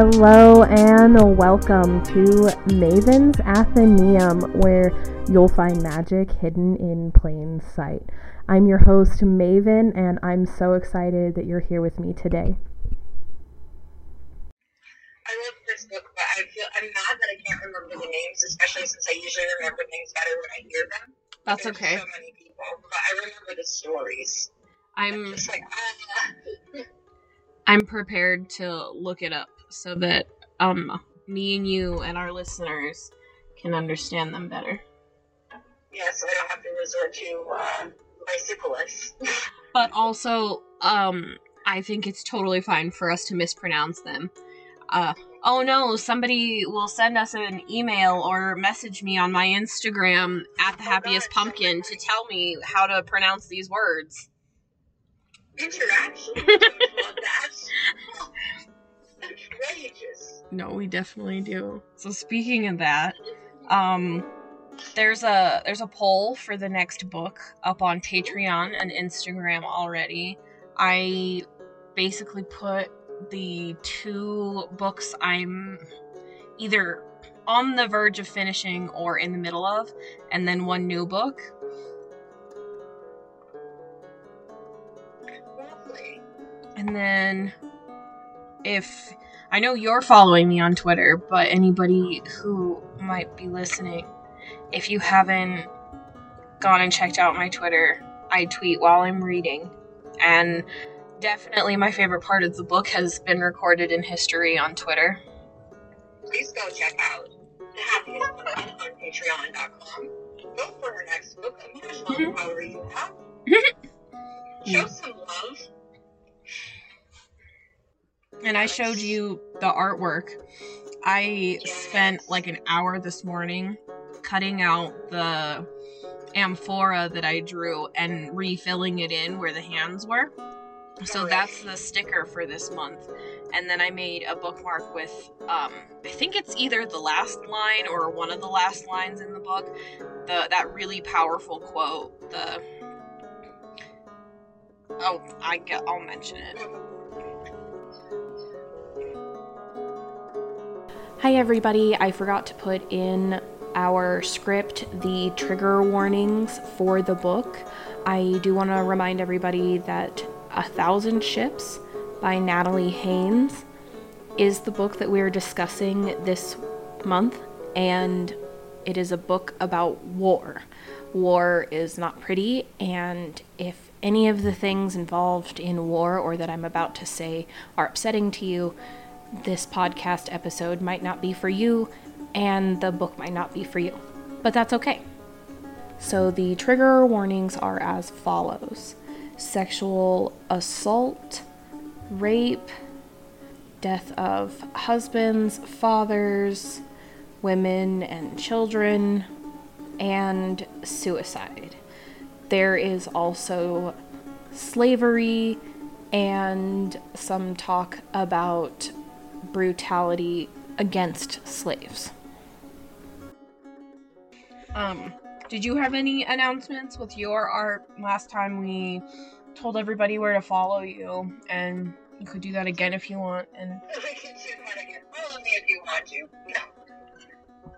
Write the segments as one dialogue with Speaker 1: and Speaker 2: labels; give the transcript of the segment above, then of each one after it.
Speaker 1: Hello and welcome to Maven's Athenaeum, where you'll find magic hidden in plain sight. I'm your host, Maven, and I'm so excited that you're here with me today.
Speaker 2: I love this book, but I feel I'm mad that I can't remember the names, especially since I usually remember things better when I hear them.
Speaker 3: That's
Speaker 2: There's
Speaker 3: okay.
Speaker 2: So many people, but I remember the stories.
Speaker 3: I'm
Speaker 2: Just like ah.
Speaker 3: I'm prepared to look it up so that um me and you and our listeners can understand them better.
Speaker 2: yeah, so I don't have to resort to uh, bicyclists.
Speaker 3: But also, um I think it's totally fine for us to mispronounce them. Uh oh no, somebody will send us an email or message me on my Instagram at the
Speaker 2: Oh,
Speaker 3: happiest
Speaker 2: God,
Speaker 3: pumpkin to tell me how to pronounce these words.
Speaker 2: Interaction. Outrageous.
Speaker 3: No, we definitely do. So speaking of that, um there's a there's a poll for the next book up on Patreon and Instagram already. I basically put the two books I'm either on the verge of finishing or in the middle of, and then one new book.
Speaker 2: Lovely.
Speaker 3: And then if I know you're following me on Twitter, but anybody who might be listening, if you haven't gone and checked out my Twitter, I tweet while I'm reading. And definitely my favorite part of the book has been recorded in history on Twitter.
Speaker 2: Please go check out the happiest pumpkin on patreon.com. Go for her next book, a much longer
Speaker 3: Mhm.
Speaker 2: power you have. Show some love.
Speaker 3: And I showed you the artwork. I spent like an hour this morning cutting out the amphora that I drew and refilling it in where the hands were. So that's the sticker for this month. And then I made a bookmark with um I think it's either the last line or one of the last lines in the book. The that really powerful quote, the Oh, I get I'll mention it.
Speaker 1: Hi, everybody. I forgot to put in our script the trigger warnings for the book. I do want to remind everybody that A Thousand Ships by Natalie Haynes is the book that we're discussing this month, and it is a book about war. War is not pretty, and if any of the things involved in war or that I'm about to say are upsetting to you, this podcast episode might not be for you, and the book might not be for you. But that's okay. So the trigger warnings are as follows sexual assault, rape, death of husbands, fathers, women and children, and suicide. There is also slavery and some talk about brutality against slaves.
Speaker 3: Um, did you have any announcements with your art last time we told everybody where to follow you? And you could do that again if you want. And
Speaker 2: we can do that again. Follow me if you want to. No.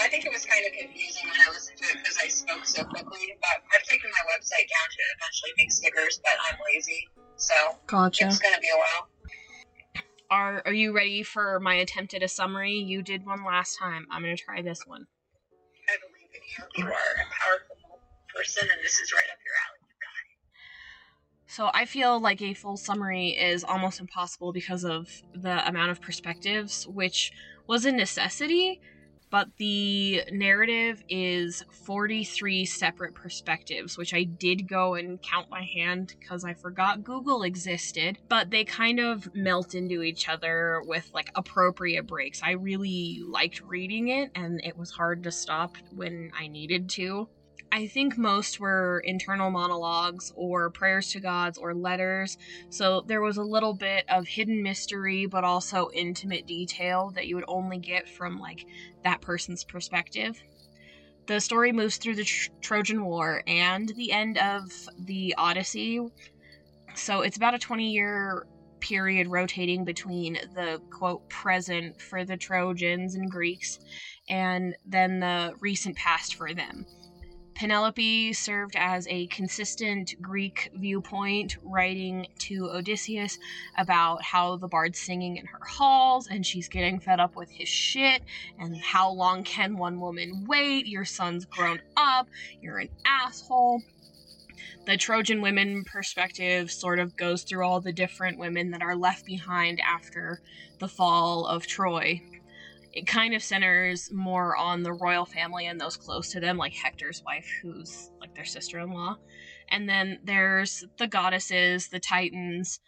Speaker 2: I think it was kind of confusing when I listened to it because I spoke so quickly, but I've taken my website down to eventually make stickers, but I'm lazy, so
Speaker 3: gotcha.
Speaker 2: it's gonna be a while.
Speaker 3: Are Are you ready for my attempt at a summary? You did one last time. I'm gonna try this one.
Speaker 2: I believe in you. You are a powerful person, and this is right up your alley.
Speaker 3: So I feel like a full summary is almost impossible because of the amount of perspectives, which was a necessity, but the narrative is 43 separate perspectives, which I did go and count by hand because I forgot Google existed, but they kind of melt into each other with like appropriate breaks. I really liked reading it and it was hard to stop when I needed to. I think most were internal monologues or prayers to gods or letters. So there was a little bit of hidden mystery, but also intimate detail that you would only get from like that person's perspective. The story moves through the tr- Trojan War and the end of the Odyssey. So it's about a 20 year period rotating between the quote present for the Trojans and Greeks and then the recent past for them. Penelope served as a consistent Greek viewpoint, writing to Odysseus about how the bard's singing in her halls and she's getting fed up with his shit. And how long can one woman wait? Your son's grown up. You're an asshole. The Trojan women perspective sort of goes through all the different women that are left behind after the fall of Troy it kind of centers more on the royal family and those close to them, like Hector's wife, who's like their sister in law. And then there's the goddesses, the titans,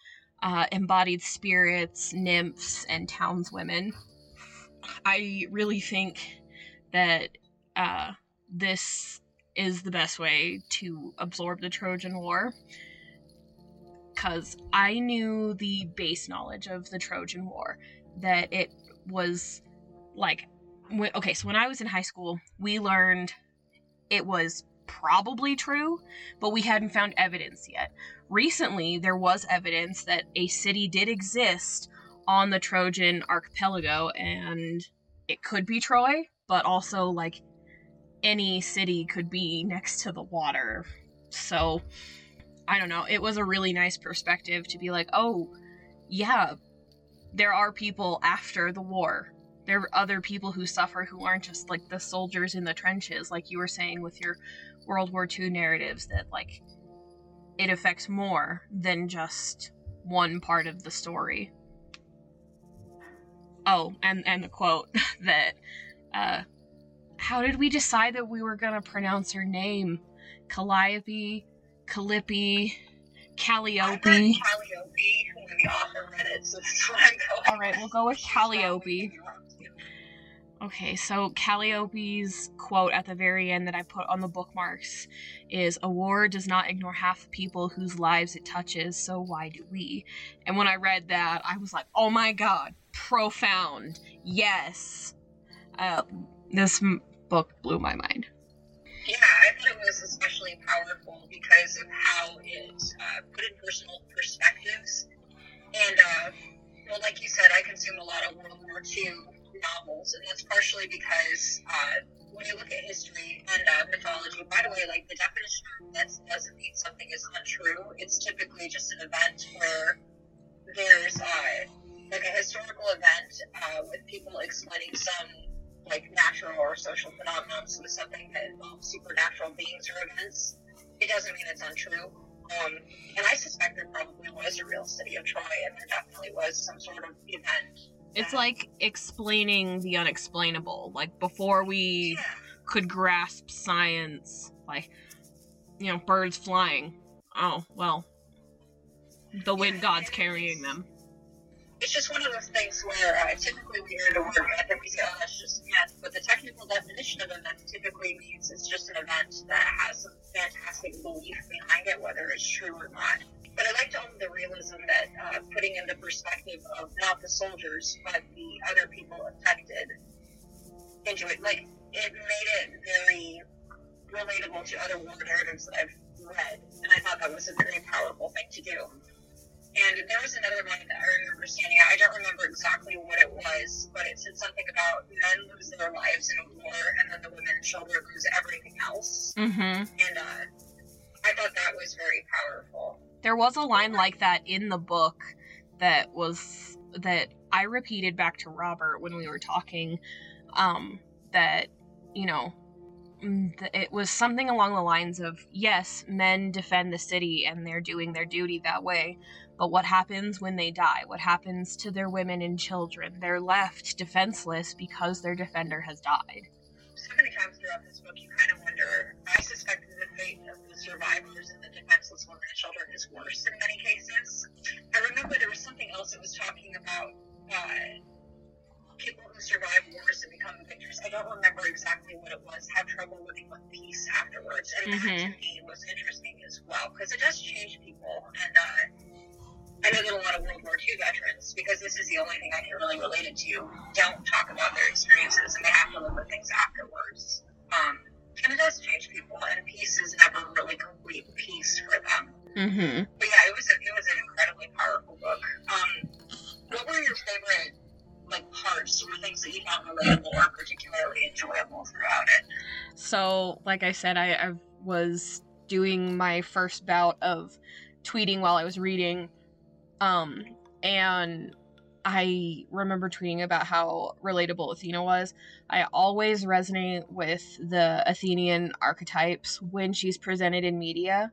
Speaker 3: uh, embodied spirits, nymphs, and townswomen. I really think that uh, this is the best way to absorb the Trojan War. Because I knew the base knowledge of the Trojan War, that it was like when, okay so when i was in high school we learned it was probably true but we hadn't found evidence yet. Recently there was evidence that a city did exist on the trojan archipelago and it could be troy but also like any city could be next to the water. So i don't know. It was a really nice perspective to be like oh yeah there are people after the war there are other people who suffer who aren't just like the soldiers in the trenches, like you were saying with your World War II narratives, that like it affects more than just one part of the story. Oh, and and the quote that uh how did we decide that we were gonna pronounce her name? Calliope, Calliope, Calliope.
Speaker 2: Calliope when the author read it, so that's what I'm going.
Speaker 3: All right, we'll go with Calliope. Okay, so Calliope's quote at the very end that I put on the bookmarks is A war does not ignore half the people whose lives it touches, so why do we? And when I read that, I was like, oh my god, profound. Yes. Uh, this m- book blew my mind.
Speaker 2: Yeah, I thought it was especially powerful because of how it uh, put in personal perspectives. And, uh, well, like you said, I consume a lot of World War II novels, and that's partially because uh, when you look at history and uh, mythology, by the way, like the definition of myth doesn't mean something is untrue. It's typically just an event where there's uh, like a historical event uh, with people explaining some like natural or social phenomenon, so something that involves supernatural beings or events. It doesn't mean it's untrue. Um, and I suspect there probably was a real city of Troy, and there definitely was some sort of event
Speaker 3: it's like explaining the unexplainable. Like before we could grasp science, like you know, birds flying. Oh, well. The wind god's carrying them.
Speaker 2: It's just one of those things where uh, typically we hear the word myth and we say, oh, that's just myth. But the technical definition of myth typically means it's just an event that has some fantastic belief behind it, whether it's true or not. But I like to own the realism that uh, putting in the perspective of not the soldiers, but the other people affected into it. Like, it made it very relatable to other war narratives that I've read. And I thought that was a very powerful thing to do. And there was another one that I remember standing out. I don't remember exactly what it was, but it said something about men lose their lives in a war, and then the women and children lose everything else.
Speaker 3: Mm-hmm.
Speaker 2: And uh, I thought that was very powerful.
Speaker 3: There was a line like that in the book that was that I repeated back to Robert when we were talking. Um, that you know, mm, it was something along the lines of yes, men defend the city and they're doing their duty that way. But what happens when they die? What happens to their women and children? They're left defenseless because their defender has died.
Speaker 2: So many times throughout this book, you kind of wonder. I suspect the fate of the survivors children is worse in many cases. I remember there was something else that was talking about uh, people who survive wars and become victors. I don't remember exactly what it was. Have trouble living with peace afterwards, and mm-hmm. that to me was interesting as well because it does change people. And uh, I know that a lot of World War II veterans, because this is the only thing I can really relate it to, don't talk about their experiences, and they have to live with things afterwards. Um, and it does change people, and peace is never really complete peace for them.
Speaker 3: Mm-hmm.
Speaker 2: But yeah, it was a, it was an incredibly powerful book. Um, what were your favorite like parts or things that you found relatable or particularly enjoyable throughout it?
Speaker 3: So, like I said, I, I was doing my first bout of tweeting while I was reading, um, and I remember tweeting about how relatable Athena was. I always resonate with the Athenian archetypes when she's presented in media.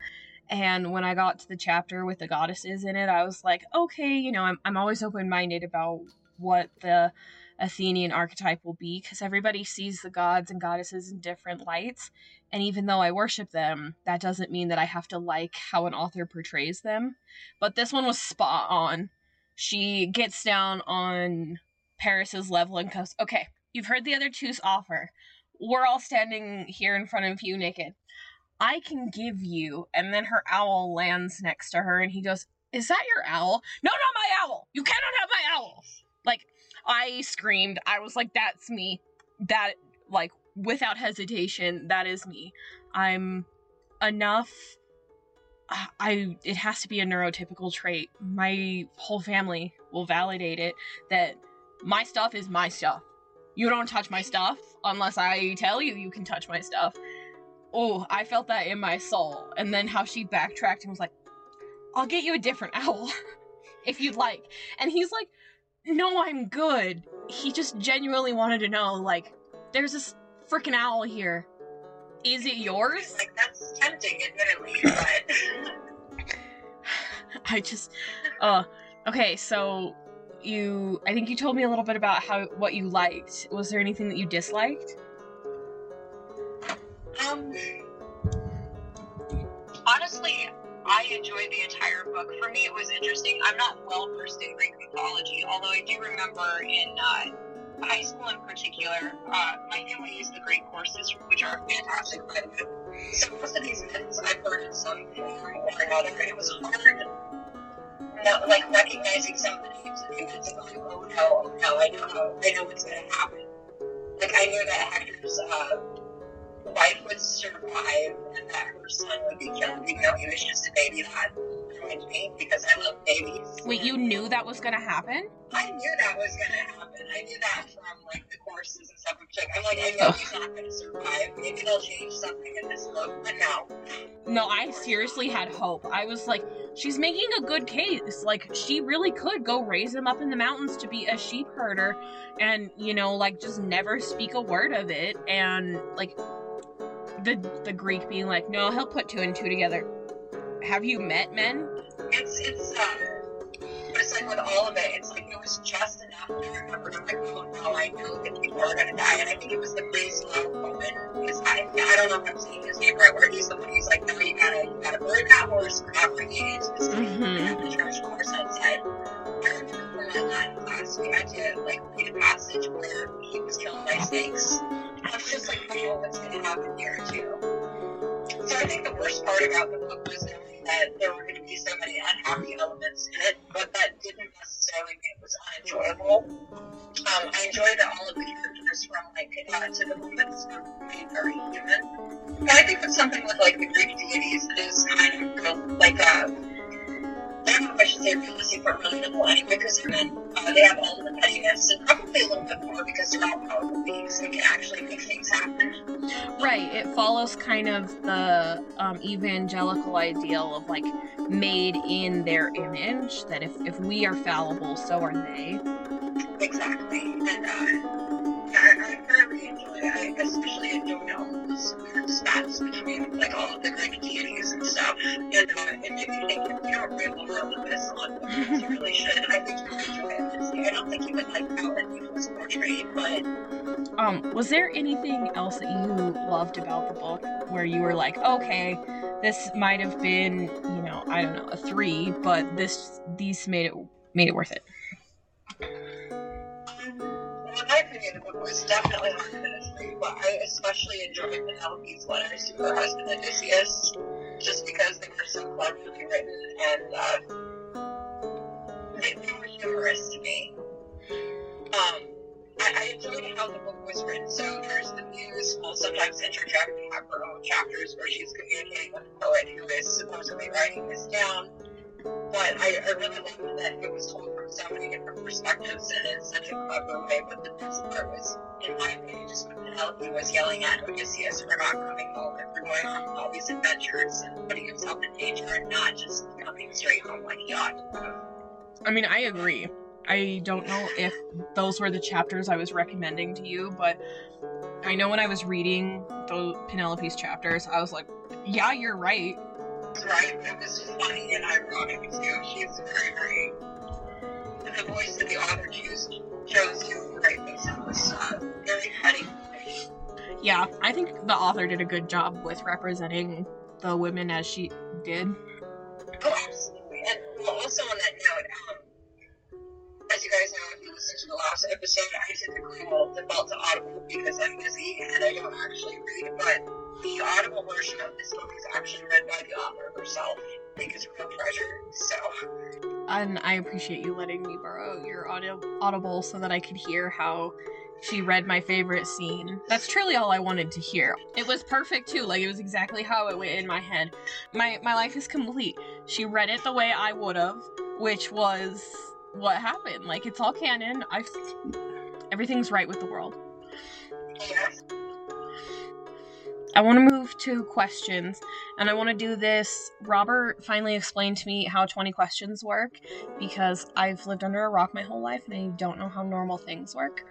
Speaker 3: And when I got to the chapter with the goddesses in it, I was like, okay, you know, I'm, I'm always open minded about what the Athenian archetype will be because everybody sees the gods and goddesses in different lights. And even though I worship them, that doesn't mean that I have to like how an author portrays them. But this one was spot on. She gets down on Paris's level and goes, Okay, you've heard the other two's offer. We're all standing here in front of you naked. I can give you. And then her owl lands next to her and he goes, Is that your owl? No, not my owl. You cannot have my owl. Like, I screamed. I was like, That's me. That, like, without hesitation, that is me. I'm enough. I it has to be a neurotypical trait. My whole family will validate it that my stuff is my stuff. You don't touch my stuff unless I tell you you can touch my stuff. Oh, I felt that in my soul. And then how she backtracked and was like, "I'll get you a different owl if you'd like." And he's like, "No, I'm good." He just genuinely wanted to know like there's this freaking owl here. Is it yours?
Speaker 2: Like that's tempting, admittedly, but
Speaker 3: I just uh okay, so you I think you told me a little bit about how what you liked. Was there anything that you disliked?
Speaker 2: Um, honestly, I enjoyed the entire book. For me, it was interesting. I'm not well versed in Greek mythology, although I do remember in uh, high school in particular, uh, my family used the Greek courses, which are fantastic. But so most of these myths I've heard in some form or another. It was hard, not, like recognizing some of the names of the myths and going, oh no, no, I know, I know what's going to happen. Like I knew that Hector's uh, wife would survive and that her son would be killed, even though he was just a baby. That annoyed me because I love babies.
Speaker 3: Wait, you knew that was gonna happen?
Speaker 2: I knew that was gonna happen. I knew that from like the courses and stuff. Like, I'm like, I know oh. he's not gonna survive. Maybe they'll change something in this book, but no.
Speaker 3: No, I seriously had hope. I was like, she's making a good case. Like, she really could go raise him up in the mountains to be a sheep herder and, you know, like just never speak a word of it. And like the the Greek being like, no, he'll put two and two together. Have you met men?
Speaker 2: It's it's um, but it's like with all of it, it's like it was just enough to remember to like, oh no, I know that people are gonna die, and I think it was the priest love moment because I I don't know if I'm saying his name right, where he's the one who's like, no, you gotta you gotta burn that horse, we're not bringing it into the city,
Speaker 3: Mhm.
Speaker 2: you have to charge the horse outside. I remember from my Latin class, we had to like read a passage where he was killed by snakes. Was just like, know what's gonna happen here too. So I think the worst part about the book was that there were going to be so many unhappy elements in it, but that didn't necessarily mean it was unenjoyable. Um, I enjoyed that all of the characters from like uh, typical myths were very human. And I think that's something with like the Greek deities that is kind of real, like uh, I don't know if I should say realistic, but relatable anyway, because men. Uh, they have all the pettiness and probably a little bit more because they're all powerful beings and can actually make things happen.
Speaker 3: Right. It follows kind of the um, evangelical ideal of like made in their image. That if if we are fallible, so are they.
Speaker 2: Exactly. And uh, I, I thoroughly enjoy it. I especially enjoy all those spats between like all of the Greek if you don't read more of this on you really should. I think you would enjoy it. I don't think you would like how it was portrayed, but
Speaker 3: Um, was there anything else that you loved about the book where you were like, okay, this might have been, you know, I don't know, a three, but this these made it made it worth it.
Speaker 2: in my opinion, the book was definitely harder than a three, but I especially enjoyed Penelope's letters to her husband Odysseus, just because they were so cleverly written and uh, they, they were humorous to me. Um, I, I enjoyed how the book was written. So there's the muse will sometimes interject and have her own chapters where she's communicating with the poet who is supposedly writing this down. But I, I really loved that it was told from so many different perspectives and in such a clever way. But the best part was, in my opinion, just when Penelope was yelling at Odysseus for not coming home and for going on all these adventures and putting himself in danger and not just coming straight home like he ought to.
Speaker 3: I mean, I agree. I don't know if those were the chapters I was recommending to you, but I know when I was reading the Penelope's chapters, I was like, yeah, you're right.
Speaker 2: Right? It was funny and ironic too. She's very, very. And the voice that the author chose, chose to write this was uh, very funny.
Speaker 3: Yeah, I think the author did a good job with representing the women as she did.
Speaker 2: Oh, absolutely. And well, also on that note, um, as you guys know, if you listened to the last episode, I typically will default to Audible because I'm busy and I don't actually read. But the Audible version of this book is actually read by the author herself. I think it's a real treasure. So,
Speaker 3: And I appreciate you letting me borrow your audio audible so that I could hear how she read my favorite scene. That's truly all I wanted to hear. It was perfect too, like it was exactly how it went in my head. My my life is complete. She read it the way I would have, which was what happened. Like it's all canon. I everything's right with the world.
Speaker 2: yes.
Speaker 3: I want to move to questions, and I want to do this. Robert finally explained to me how 20 questions work because I've lived under a rock my whole life and I don't know how normal things work.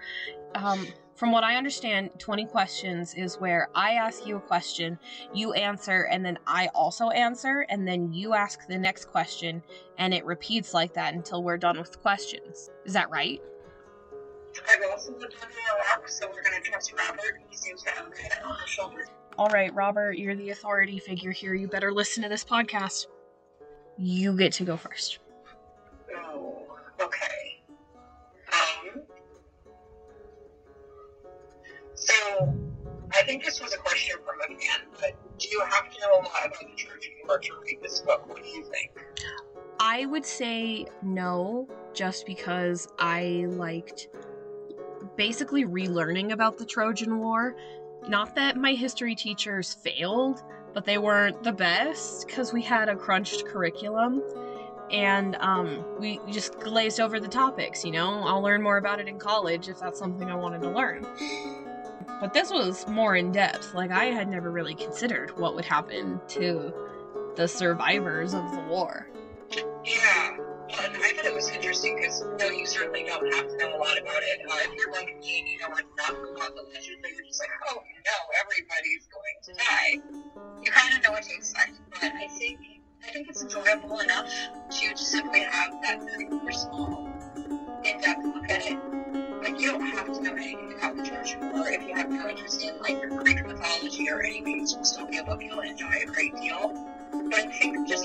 Speaker 3: Um, from what I understand, 20 questions is where I ask you a question, you answer, and then I also answer, and then you ask the next question, and it repeats like that until we're done with questions. Is that right?
Speaker 2: I've also lived under a rock, so we're going to trust Robert. He seems to have a head on his shoulders.
Speaker 3: All right, Robert, you're the authority figure here. You better listen to this podcast. You get to go first.
Speaker 2: Oh, okay. Um, so, I think this was a question from a fan, but do you have to know a lot about the church in order to read this book? What do you think?
Speaker 3: I would say no, just because I liked basically relearning about the Trojan War. Not that my history teachers failed, but they weren't the best because we had a crunched curriculum and um, we just glazed over the topics, you know? I'll learn more about it in college if that's something I wanted to learn. But this was more in depth. Like, I had never really considered what would happen to the survivors of the war.
Speaker 2: Yeah, and I thought it was interesting because, no, you certainly don't have to know a lot about it. Uh, if you're like me and you know enough about the legend, but you're just like, oh no, everybody's going to die. You kind of know what to expect, but I think I think it's enjoyable enough to just simply have that very personal, in-depth look at it. Like you don't have to know anything about the Trojan War if you have no interest in like Greek mythology or any mainstream dystopian book. You'll enjoy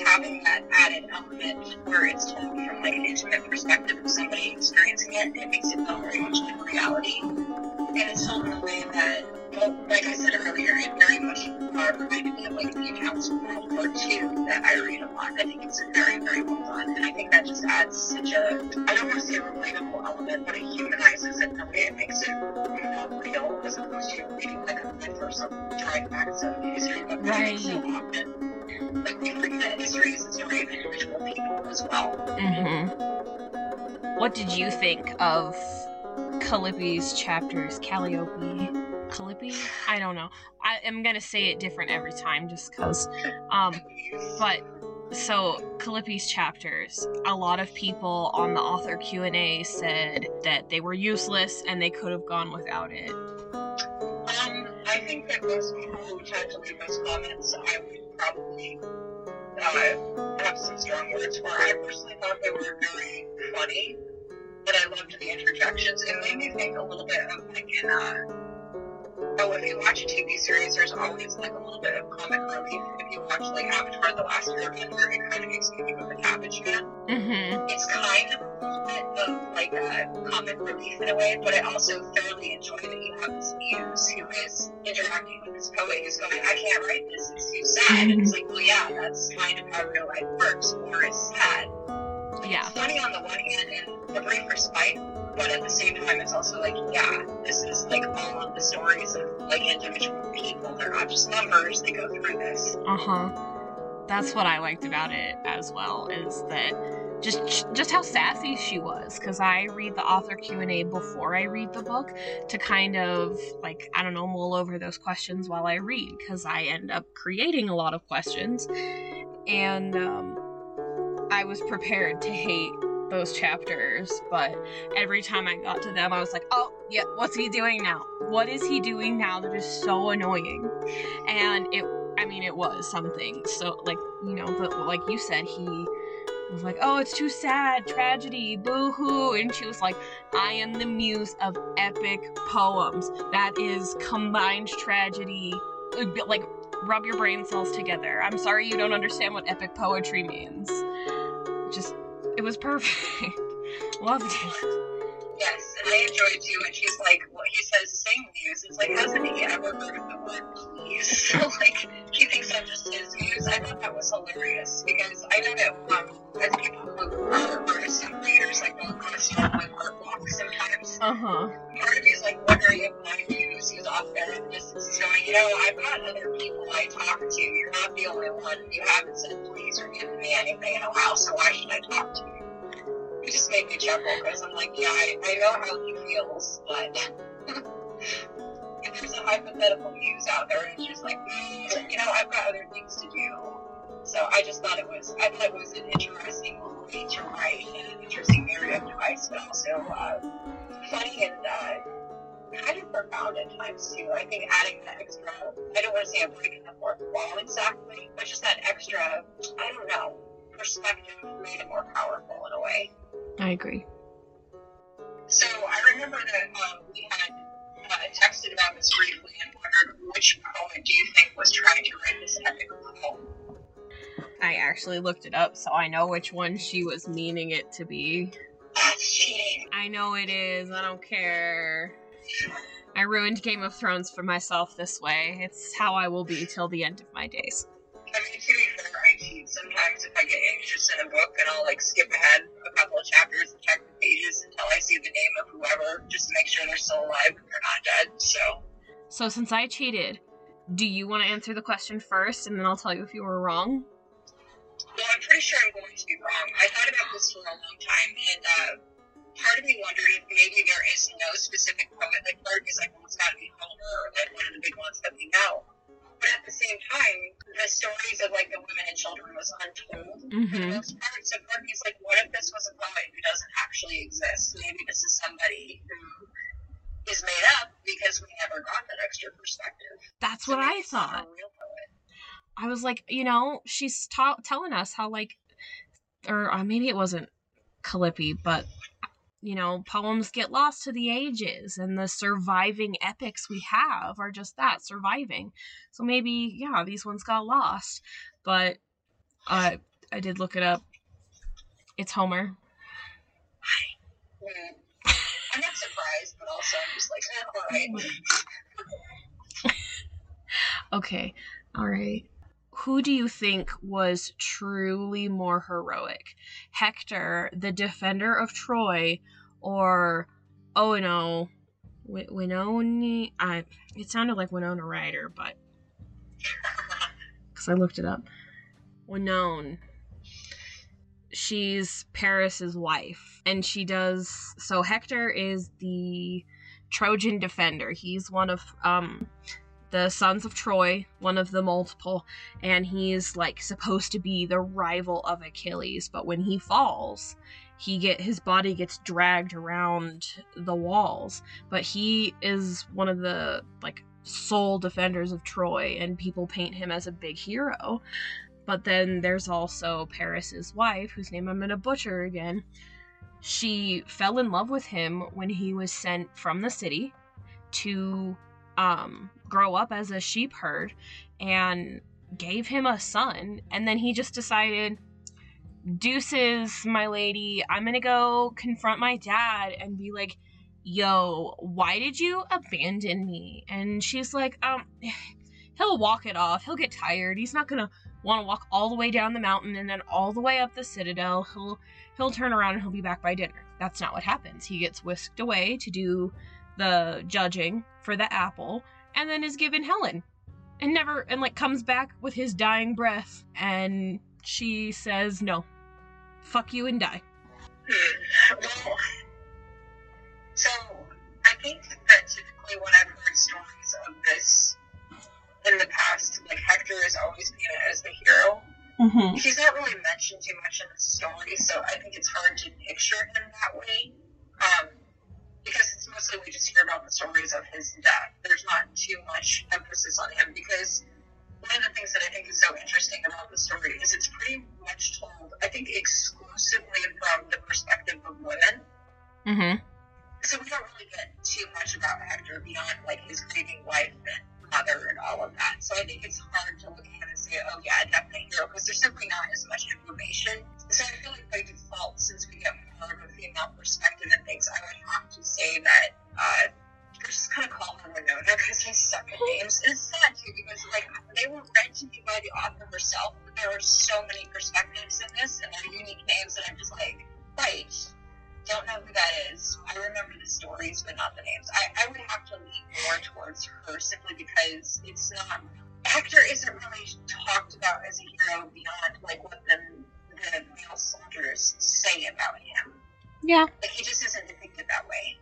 Speaker 2: having that added element where it's told from like an intimate perspective of somebody experiencing it, it makes it feel very much like reality. And it's told in a way that, well, like I said earlier, it very much uh, reminded me of like the accounts of World War II that I read a lot. I think it's very, very well done, and I think that just adds such a I don't want to say a relatable element, but it humanizes it in a way it makes it more real as opposed to reading like a myth or some tried facts of history. But I think so often, a.
Speaker 3: Mm-hmm. What did you think of Calliope's chapters? Calliope? Calliope? I don't know. I am gonna say it different every time just because. Um, but so Calliope's chapters, a lot of people on the author Q&A said that they were useless and they could have gone without it.
Speaker 2: Um, I think that most people who tend to leave those comments, I would probably uh, have some strong words for. I personally thought they were very funny, but I loved the interjections. It made me think a little bit of like in uh, oh, if you watch a TV series, there's always like a little bit of comic relief. If you watch like Avatar: The Last Airbender, it kind of makes me think of the Cabbage Man
Speaker 3: Mm-hmm.
Speaker 2: it's kind of a little bit of like a comic relief in a way, but I also thoroughly enjoy that you have this muse who is interacting with this poet who's going, I can't write this, it's too sad. And it's like, well, yeah, that's kind of how real life works, or is sad.
Speaker 3: Yeah.
Speaker 2: It's funny on the one hand and a brief respite, but at the same time, it's also like, yeah, this is like all of the stories of like individual people. They're not just numbers, they go through this.
Speaker 3: Uh huh. that's what I liked about it as well is that just just how sassy she was because I read the author Q&A before I read the book to kind of like I don't know mull over those questions while I read because I end up creating a lot of questions and um, I was prepared to hate those chapters, but every time I got to them, I was like, oh, yeah, what's he doing now? What is he doing now that is so annoying? And it, I mean, it was something. So, like, you know, but like you said, he was like, oh, it's too sad, tragedy, boo hoo. And she was like, I am the muse of epic poems. That is combined tragedy. Uh, like, rub your brain cells together. I'm sorry you don't understand what epic poetry means. Just it was perfect. Loved it.
Speaker 2: Yes, and I enjoyed too. And she's like, well, he says sing muse. It's like, hasn't he ever heard of the word please? So like, he thinks I'm just his muse. I thought that was hilarious because I know that um, as people who are artists and readers, like they'll kind of start with art walks sometimes.
Speaker 3: Uh huh.
Speaker 2: Part of me is like wondering if my muse is off there in the is going, you know, I've got other people I talk to. You're not the only one. You haven't said please or given me anything in a while, so why should I talk to you? It just made me chuckle because I'm like, yeah, I, I know how he feels, but if there's a hypothetical muse out there, it's just like, mm, you know, I've got other things to do. So I just thought it was, I thought it was an interesting way to write and an interesting narrative device, but also uh, funny and uh, kind of profound at times too. I think adding that extra, I don't want to say a break in the fourth wall exactly, but just that extra, I don't know, perspective made it more powerful in a way.
Speaker 3: I agree.
Speaker 2: So I remember that um, we had uh, texted about this briefly and wondered which poet do you think was trying to write this epic poem?
Speaker 3: I actually looked it up, so I know which one she was meaning it to be.
Speaker 2: That's cheating.
Speaker 3: I know it is. I don't care. I ruined Game of Thrones for myself this way. It's how I will be till the end of my days.
Speaker 2: I get anxious in a book and I'll like skip ahead a couple of chapters and check the pages until I see the name of whoever just to make sure they're still alive and they're not dead. So,
Speaker 3: So since I cheated, do you want to answer the question first, and then I'll tell you if you were wrong?
Speaker 2: well, I'm pretty sure I'm going to be wrong. I thought about this for a long time, and uh, part of me wondered if maybe there is no specific poet. Like, part of me is like, well, it's got to be Homer, or like one of the big ones that we know. But at the same time, the stories of like the women and children was untold for the
Speaker 3: Mm-hmm.
Speaker 2: most part. So part of me is like, what if this was a poet who doesn't actually exist? Maybe this is somebody who is made up because we never got that extra perspective.
Speaker 3: That's
Speaker 2: So
Speaker 3: what I
Speaker 2: maybe it's not
Speaker 3: thought.
Speaker 2: a real poet.
Speaker 3: I was like, you know, she's ta- telling us how like, or uh, maybe it wasn't Calliope, but you know, poems get lost to the ages, and the surviving epics we have are just that surviving. So maybe, yeah, these ones got lost, but uh, I did look it up. It's Homer.
Speaker 2: Hmm. I'm not surprised, but also I'm just like, eh, all right.
Speaker 3: Okay, all right. Who do you think was truly more heroic? Hector, the defender of Troy, or oh no, Wi- Winona? I it sounded like Winona Ryder, but because I looked it up. Winona. She's Paris's wife, and she does. So Hector is the Trojan defender. He's one of um the sons of Troy, one of the multiple, and he's like supposed to be the rival of Achilles, but when he falls, he get his body gets dragged around the walls, but he is one of the like sole defenders of Troy and people paint him as a big hero. But then there's also Paris's wife, whose name I'm going to butcher again. She fell in love with him when he was sent from the city to um, grow up as a sheep herd and gave him a son. And then he just decided, deuces, my lady, I'm gonna go confront my dad and be like, yo, why did you abandon me? And she's like, um, he'll walk it off. He'll get tired. He's not gonna want to walk all the way down the mountain and then all the way up the citadel. He'll he'll turn around and he'll be back by dinner. That's not what happens. He gets whisked away to do the judging for the apple and then is given Helen. and never and like comes back with his dying breath and she says no fuck you and die
Speaker 2: Hmm. Well, so I think that typically when I've heard stories of this in the past, like Hector is always painted as the hero.
Speaker 3: mm-hmm.
Speaker 2: He's not really mentioned too much in the story, so I think it's hard to picture him that way. Um, because it's mostly we just hear about the stories of his death. There's not too much emphasis on him because one of the things that I think is so interesting about the story is it's pretty much told, I think, exclusively from the perspective of women.
Speaker 3: Mm-hmm.
Speaker 2: So we don't really get too much about Hector beyond like his grieving wife and mother and all of that. So I think it's hard to look at him and say, oh yeah, definitely hero, because there's simply not as much information. So I feel like by default, since we get more of a female perspective and things, I would have to say that uh, just gonna call her Winona because I suck at names. It's sad too because like they were read to me by the author herself, but there are so many perspectives in this and they're unique names that I'm just like, right. Don't know who that is. I remember the stories, but not the names. I, I would have to lean more towards her simply because it's not. Hector isn't
Speaker 3: Yeah.
Speaker 2: Like he just isn't depicted that way.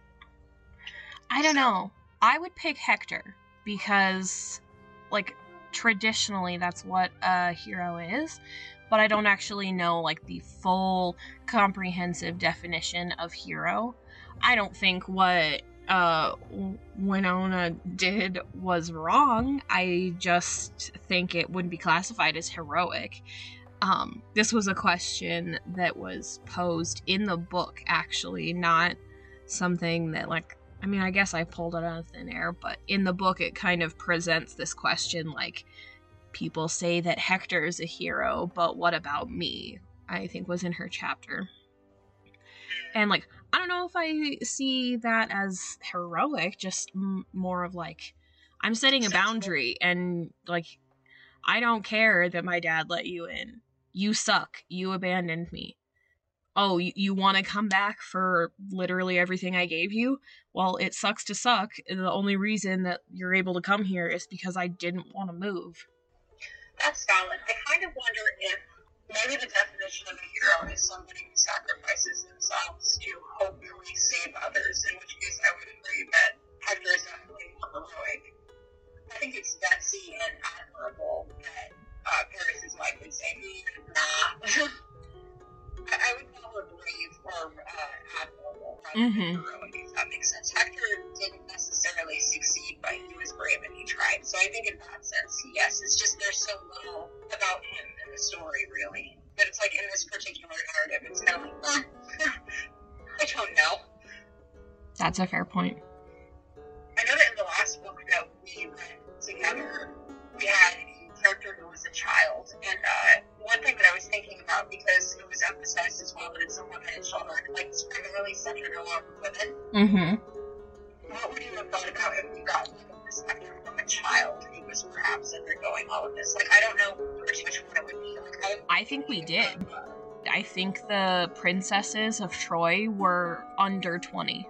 Speaker 3: I don't know. I would pick Hector because, like, traditionally that's what a hero is, but I don't actually know, like, the full comprehensive definition of hero. I don't think what uh, Winona did was wrong. I just think it wouldn't be classified as heroic. Um, this was a question that was posed in the book, actually, not something that, like, I mean, I guess I pulled it out of thin air, but in the book, it kind of presents this question like, people say that Hector is a hero, but what about me? I think was in her chapter. And, like, I don't know if I see that as heroic, just m- more of like, I'm setting a boundary, and, like, I don't care that my dad let you in. You suck. You abandoned me oh, you, you want to come back for literally everything I gave you? Well, it sucks to suck. The only reason that you're able to come here is because I didn't want to move.
Speaker 2: That's valid. I kind of wonder if maybe the definition of a hero is somebody who sacrifices themselves to hopefully save others, in which case I would agree that Hector is definitely heroic. I think it's gutsy and admirable that uh, Paris's wife would say, mm, nah. I, would call her brave or uh, admirable rather
Speaker 3: Mhm.
Speaker 2: heroic, if that makes sense. Hector didn't necessarily succeed, but he was brave and he tried. So I think in that sense, yes, it's just there's so little about him in the story, really. But it's like in this particular narrative, it's kind of like, eh, I don't know.
Speaker 3: That's a fair point.
Speaker 2: I know that in the last book that we
Speaker 3: Mm-hmm.
Speaker 2: what would you have thought about if we got a from a child who was perhaps undergoing all of this? Like, I don't know it would be. Like, I
Speaker 3: think we did. I think the princesses of Troy were under 20.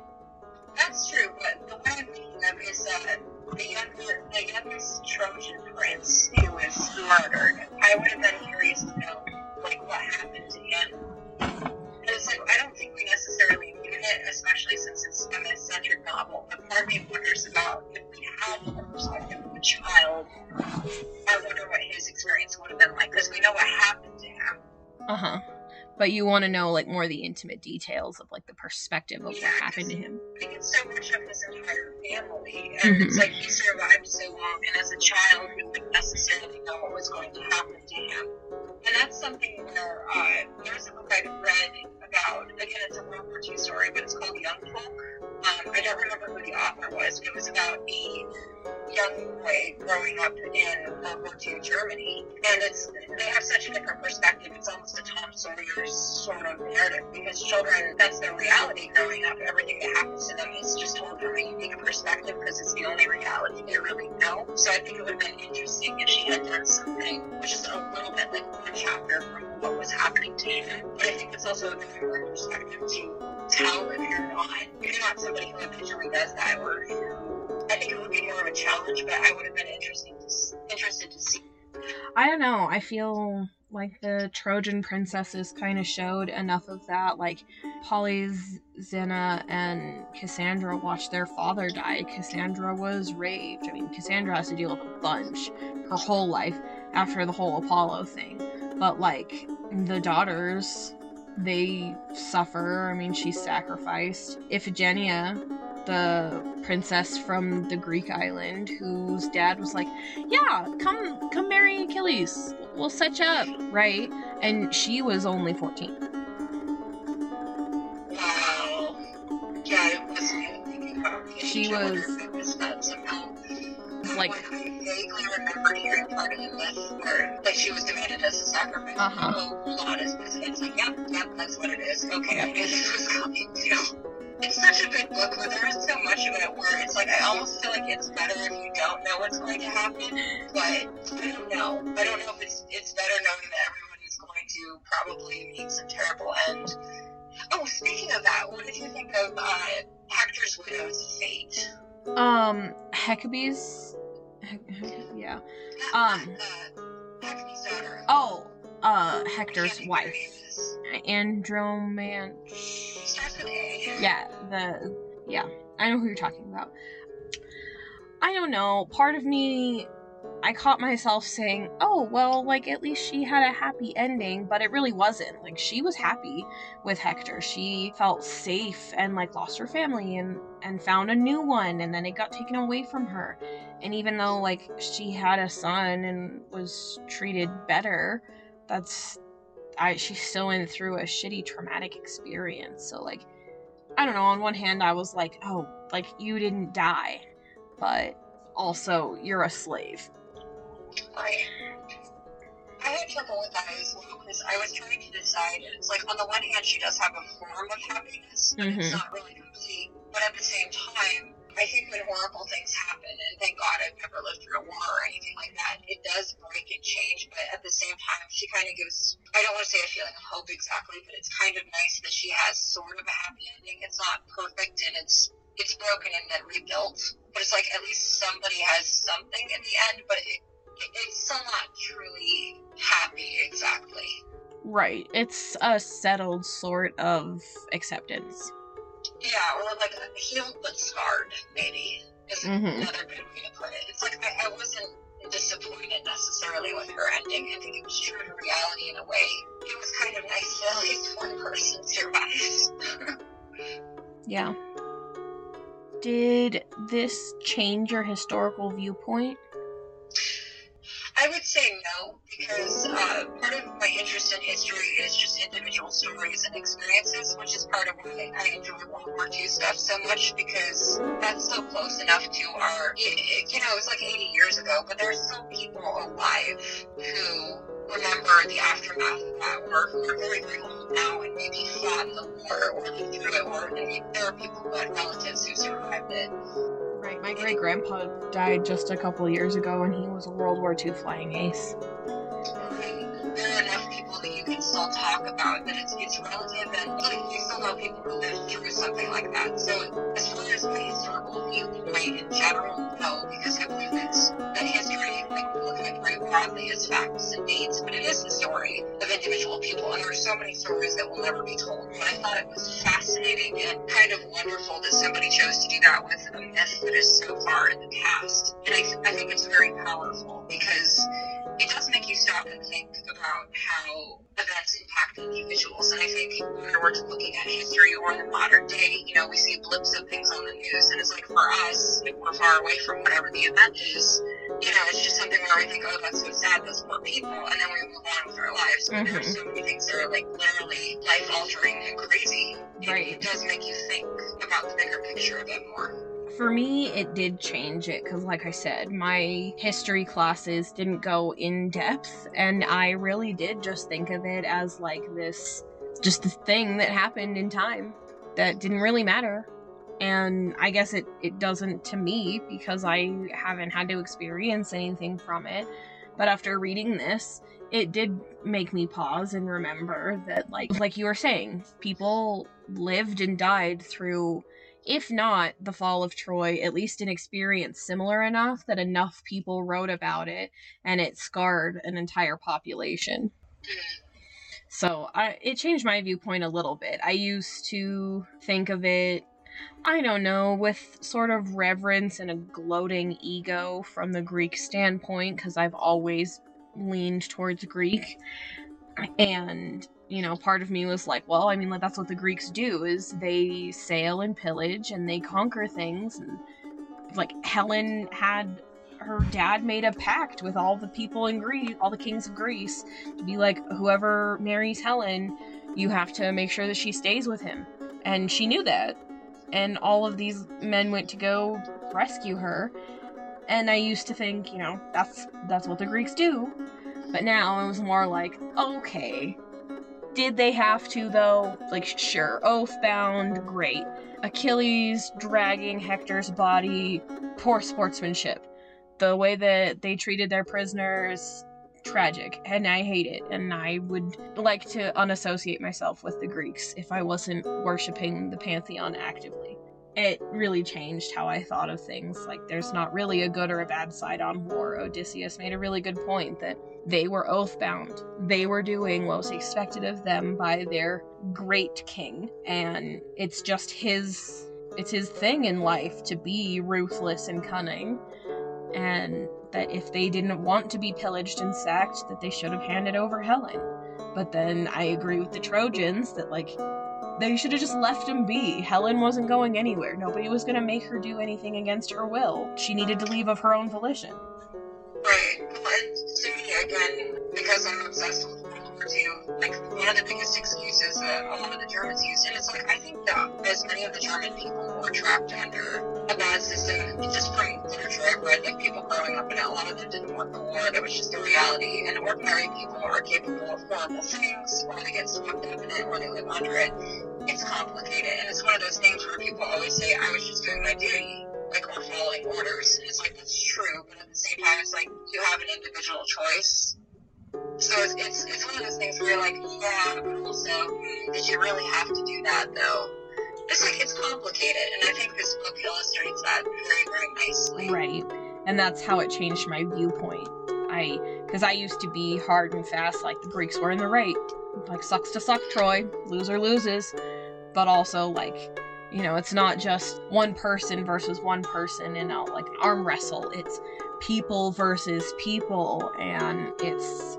Speaker 3: You want to know like more of the intimate details of like the perspective of what happened to him.
Speaker 2: I think it's so much of his entire family, and mm-hmm. it's like he I think it would have been interesting if she had done something, which is a little bit like one chapter from what was happening to him. But I think it's also a hard perspective to tell if you're not if you're not somebody who habitually does that or I think it would be more of a challenge, but I would have been interesting to, interested to see.
Speaker 3: I don't know. I feel like the Trojan princesses kind of showed enough of that. Like Polyxena and Cassandra watched their father die. Cassandra was raped. I mean, Cassandra has to deal with a bunch her whole life after the whole Apollo thing. But like the daughters, they suffer. I mean, she's sacrificed. Iphigenia, the princess from the Greek island, whose dad was like, "Yeah, come, come marry Achilles. We'll set you up, right?" And she was only fourteen.
Speaker 2: Wow. Yeah, I wasn't even thinking about the
Speaker 3: She
Speaker 2: age. I wonder
Speaker 3: was-
Speaker 2: was.
Speaker 3: Like-
Speaker 2: I vaguely remember hearing part of the myth where like she was demanded as a sacrifice.
Speaker 3: Uh-huh.
Speaker 2: On, is? It's like, yep, yep, that's what it is. Okay, I knew this was coming too. It's such a good book, but there is so much of it where it's like I almost feel like it's better if you don't know what's going to happen. But I don't know. I don't know if it's it's better knowing that everyone is going to probably meet some terrible end. Oh, speaking of that, what did you think of uh, Hector's widow's fate?
Speaker 3: Um, Hecabe's. He- He- yeah. Um.
Speaker 2: uh, Hecabe's daughter.
Speaker 3: Oh, uh, Hector's
Speaker 2: can't think of her
Speaker 3: wife,
Speaker 2: name. Starts.
Speaker 3: Yeah, the yeah, I know who you're talking about. I don't know. Part of me, I caught myself saying, "Oh, well, like at least she had a happy ending," but it really wasn't. Like she was happy with Hector. She felt safe and like lost her family and and found a new one, and then it got taken away from her. And even though like she had a son and was treated better, that's I she still went through a shitty traumatic experience. So like I don't know, on one hand I was like, oh, like you didn't die, but also you're a slave.
Speaker 2: Right. I had trouble with that as well because I was trying to decide, it's like on the one hand she does have a form of happiness, but it's
Speaker 3: Mhm.
Speaker 2: not really complete. But at the same time, I think when horrible things happen, and thank God I've never lived through a war or anything like that, it does break and change. But at the same time, she kind of gives, I don't want to say a feeling of hope exactly, but it's kind of nice that she has sort of a happy ending. It's not perfect and it's it's broken and then rebuilt, but it's like at least somebody has something in the end, but it, it, it's still not truly happy exactly.
Speaker 3: Right. It's a settled sort of acceptance.
Speaker 2: Yeah, or like healed but scarred, maybe is
Speaker 3: Mhm.
Speaker 2: another good way to put it. It's like I, I wasn't disappointed necessarily with her ending. I think it was true to reality in a way. It was kind of nice that at least one person survives.
Speaker 3: Yeah. Did this change your historical viewpoint?
Speaker 2: I would say no, because uh, part of my interest in history is just individual stories and experiences, which is part of why I enjoy World War II stuff so much, because that's so close enough to our, you know, it was like 80 years ago, but there's still people alive who remember the aftermath of that, or who are very, very old now and maybe fought in the war or lived through it, or mean, there are people who had relatives who survived it.
Speaker 3: Right. My great grandpa died just a couple years ago and he was a World War II flying ace.
Speaker 2: there are enough people that you can still talk about that it's, it's relative and like you still know people who lived through something like that. So as far as my historical viewpoint in general, broadly as facts and dates, but it is the story of individual people and there's so many stories that will never be told. But I thought it was fascinating and kind of wonderful that somebody chose to do that with a myth that is so far in the past. And I, I think it's very powerful because it does make you stop and think about how events impact individuals. And I think when we're looking at history or in the modern day, you know, we see blips of things on the news, and it's like for us, if we're far away from whatever the event is, you know, it's just something where we think, oh, that's so sad, those poor people, and then we move on with our lives. But there are
Speaker 3: Mhm.
Speaker 2: so many things that are like literally life altering and crazy. It,
Speaker 3: Right.
Speaker 2: it does make you think about the bigger picture a bit more.
Speaker 3: For me, it did change it because, like I said, my history classes didn't go in depth, and I really did just think of it as like this just this thing that happened in time that didn't really matter. And I guess it, it doesn't to me because I haven't had to experience anything from it. But after reading this, it did make me pause and remember that like like you were saying, people lived and died through if not the fall of Troy, at least an experience similar enough that enough people wrote about it and it scarred an entire population. So I, it changed my viewpoint a little bit. I used to think of it, I don't know, with sort of reverence and a gloating ego from the Greek standpoint, because I've always leaned towards Greek. And you know, part of me was like, well, I mean, like, that's what the Greeks do is they sail and pillage and they conquer things. And like Helen had her dad made a pact with all the people in Greece, all the kings of Greece, to be like, whoever marries Helen, you have to make sure that she stays with him. And she knew that. And all of these men went to go rescue her. And I used to think, you know, that's that's what the Greeks do. But now it was more like, okay, did they have to, though? Like, sure. Oathbound, great. Achilles dragging Hector's body, poor sportsmanship. The way that they treated their prisoners, tragic. And I hate it. And I would like to unassociate myself with the Greeks if I wasn't worshipping the Pantheon actively it really changed how I thought of things. Like, there's not really a good or a bad side on war. Odysseus made a really good point that they were oath bound. They were doing what was expected of them by their great king. And it's just his it's his thing in life to be ruthless and cunning. And that if they didn't want to be pillaged and sacked, that they should have handed over Helen. But then I agree with the Trojans that like they should have just left him be. Helen wasn't going anywhere. Nobody was going to make her do anything against her will. She needed to leave of her own volition.
Speaker 2: Right. And to me, again, because I'm obsessed with World War II, like, one of the biggest excuses that a lot of the Germans used, and it's like, I think that as many of the German people were trapped under a bad system, just from literature I've read, like, people growing up in it, a lot of them didn't want the war, it was just a reality, and ordinary people are capable of horrible things, or they get swept up in it, or they live under it it's complicated, and it's one of those things where people always say, "I was just doing my duty," like or following orders. And it's like that's true, but at the same time, it's like you have an individual choice. So it's it's, it's one of those things where you're like, yeah, but also, hmm, did you really have to do that though? It's like it's complicated, and I think this book illustrates that very very nicely.
Speaker 3: Right, and that's how it changed my viewpoint. I because I used to be hard and fast, like the Greeks were in the right. Like sucks to suck, Troy. Loser loses but also like you know it's not just one person versus one person in a like arm wrestle. It's people versus people and it's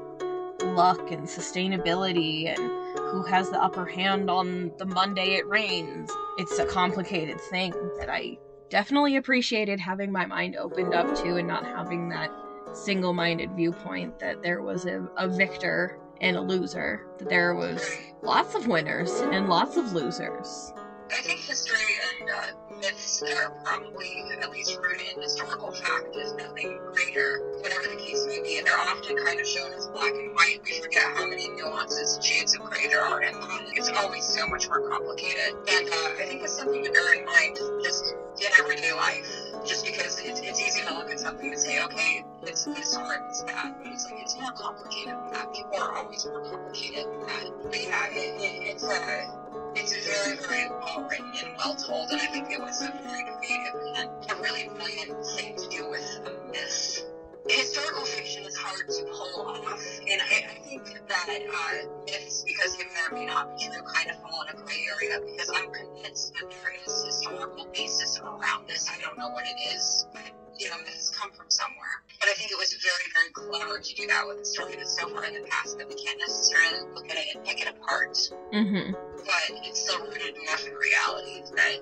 Speaker 3: luck and sustainability and who has the upper hand on the monday it rains. It's a complicated thing that i definitely appreciated having my mind opened up to and not having that single-minded viewpoint that there was a, a victor and a loser. That there was lots of winners and lots of losers.
Speaker 2: I think history and uh, myths are probably at least rooted in historical fact is nothing greater, whatever the case may be. And they're often kind of shown as black and white. We forget how many nuances and shades of gray there are in them. It's always so much more complicated. And uh, I think it's something to bear in mind just in everyday life just because it's, it's easy to look at something and say, okay, it's this or it's that. But it's like, it's more complicated than that. People are always more complicated than that. But yeah, it, it, it's uh, a, it's very, very well written and well told, and I think it was a very creative and a really brilliant thing to do with a myth historical fiction is hard to pull off, and I, I think that uh, myths, because they may or may not be true, kind of fall in a gray area because I'm convinced that there is historical basis around this. I don't know what it is, but you know, myths come from somewhere. But I think it was very, very clever to do that with a story that's so far in the past that we can't necessarily look at it and pick it apart.
Speaker 3: Mm-hmm.
Speaker 2: But it's still rooted enough in reality that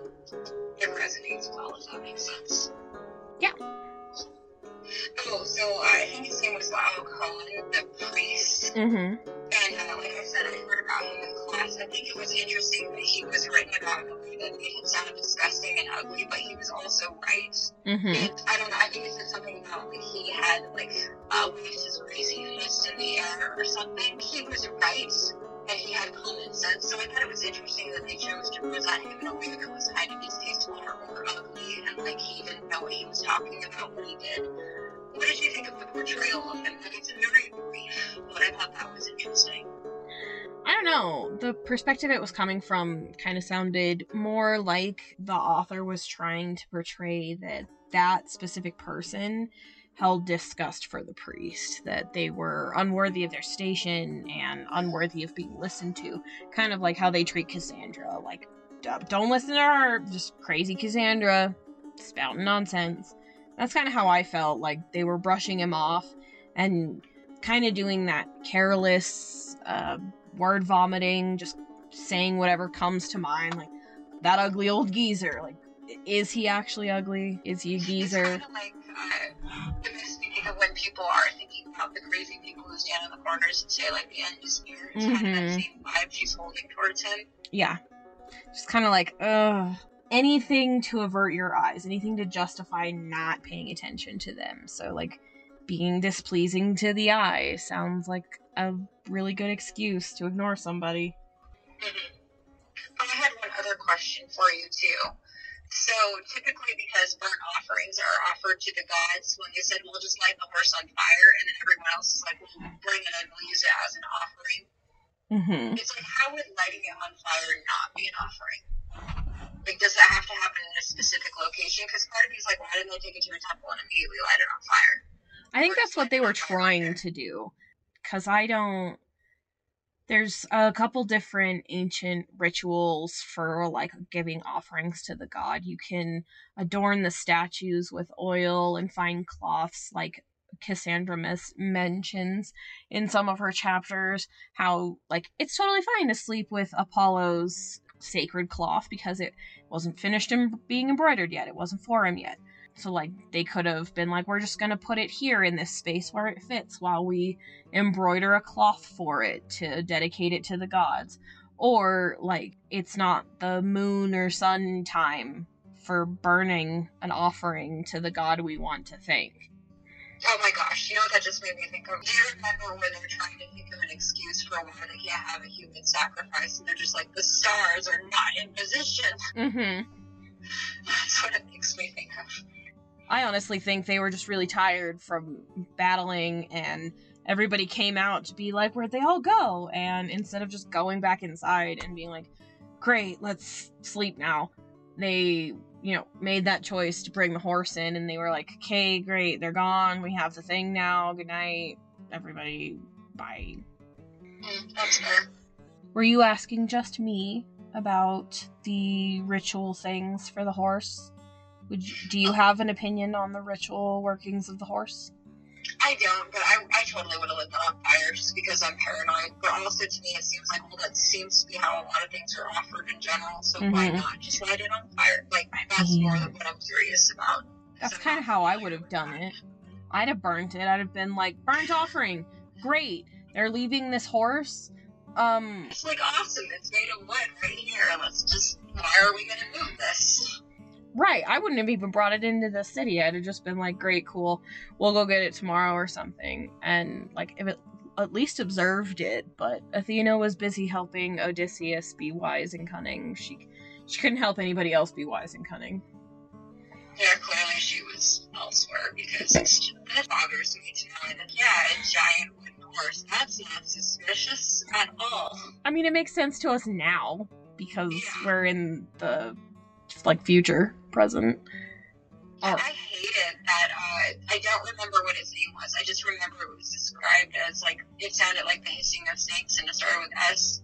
Speaker 2: it resonates well, if that makes sense.
Speaker 3: Yeah.
Speaker 2: Oh, so uh, I think his name was Laocoön, the priest.
Speaker 3: Mm-hmm.
Speaker 2: And uh, like I said, I heard about him in class. I think it was interesting that he was written about in a way that made him sound disgusting and ugly, but he was also right.
Speaker 3: Mm-hmm.
Speaker 2: And I don't know. I think it said something about like he had like uh, waved his crazy fist in the air or something. He was right and he had common sense. So I thought it was interesting that they chose to present him in a way that was kind of distasteful and like he didn't know what he was talking about when he did. What did you think of the portrayal of him? Like it's very brief, but I thought that was interesting.
Speaker 3: I don't know. The perspective it was coming from kind of sounded more like the author was trying to portray that that specific person held disgust for the priest, that they were unworthy of their station and unworthy of being listened to. Kind of like how they treat Cassandra. Like, don't listen to her, just crazy Cassandra, spouting nonsense. That's kind of how I felt. Like, they were brushing him off and kind of doing that careless, uh, word vomiting, just saying whatever comes to mind. Like, that ugly old geezer. Like, is he actually ugly? Is he a geezer?
Speaker 2: It's of like uh, it makes me of when people are thinking about the crazy people who stand in the corners and say like the end is near. It's kind of that same vibe she's holding towards him.
Speaker 3: Yeah. Just kind of like, ugh. Anything to avert your eyes, anything to justify not paying attention to them. So, like, being displeasing to the eye sounds like a really good excuse to ignore somebody.
Speaker 2: Mhm. I had one other question for you too. So typically, because burnt offerings are offered to the gods, when they said we'll just light the horse on fire, and then everyone else is like, we'll bring it and we'll use it as an offering.
Speaker 3: Mm-hmm.
Speaker 2: It's like, how would lighting it on fire not be an offering? Like, does that have to happen in a specific location? Because part of me is like, why didn't they take it to a temple and immediately light it on fire?
Speaker 3: I think that's what they were trying to do. Because I don't. There's a couple different ancient rituals for like giving offerings to the god. You can adorn the statues with oil and fine cloths, like Cassandra mes- mentions in some of her chapters. How, like, it's totally fine to sleep with Apollo's sacred cloth because it wasn't finished in being embroidered yet, it wasn't for him yet. So like they could have been like, we're just gonna put it here in this space where it fits while we embroider a cloth for it to dedicate it to the gods. Or like it's not the moon or sun time for burning an offering to the god we want to thank.
Speaker 2: Oh my gosh, you know what that just made me think of? Do you remember when they're trying to think of an excuse for why they can't have a human sacrifice? And they're just like, the stars are not in position.
Speaker 3: Mm-hmm.
Speaker 2: That's what it makes me think of.
Speaker 3: I honestly think they were just really tired from battling and everybody came out to be like, where'd they all go? And instead of just going back inside and being like, great, let's sleep now, they, you know, made that choice to bring the horse in and they were like, okay, great, they're gone. We have the thing now. Good night, everybody. Bye.
Speaker 2: Mm.
Speaker 3: Were you asking just me about the ritual things for the horse? Would you, do you have an opinion on the ritual workings of the horse?
Speaker 2: I don't, but I, I totally would have lit that on fire just because I'm paranoid. But also, to me, it seems like, well, that seems to be how a lot of things are offered in general. So why
Speaker 3: Mhm.
Speaker 2: not just light it on fire? Like, that's
Speaker 3: mean-
Speaker 2: more than what I'm curious about.
Speaker 3: That's kind of how I would have done it. I'd have burnt it. I'd have been like, burnt offering. Great. They're leaving this horse. Um,
Speaker 2: It's like awesome. It's made of wood right here. Let's just. Why are we gonna move this?
Speaker 3: Right. I wouldn't have even brought it into the city. I'd have just been like, great, cool. We'll go get it tomorrow or something. And like, if it at least observed it. But Athena was busy helping Odysseus be wise and cunning. She she couldn't help anybody else be wise and cunning.
Speaker 2: Yeah, clearly she was elsewhere because it's, that bothers me to know that, yeah, a giant wooden horse. That's not suspicious at all.
Speaker 3: I mean, it makes sense to us now because
Speaker 2: Yeah.
Speaker 3: we're in the like future, present.
Speaker 2: I
Speaker 3: Oh.
Speaker 2: hated that. Uh, I don't remember what his name was. I just remember it was described as like it sounded like the hissing of snakes, and it started with S.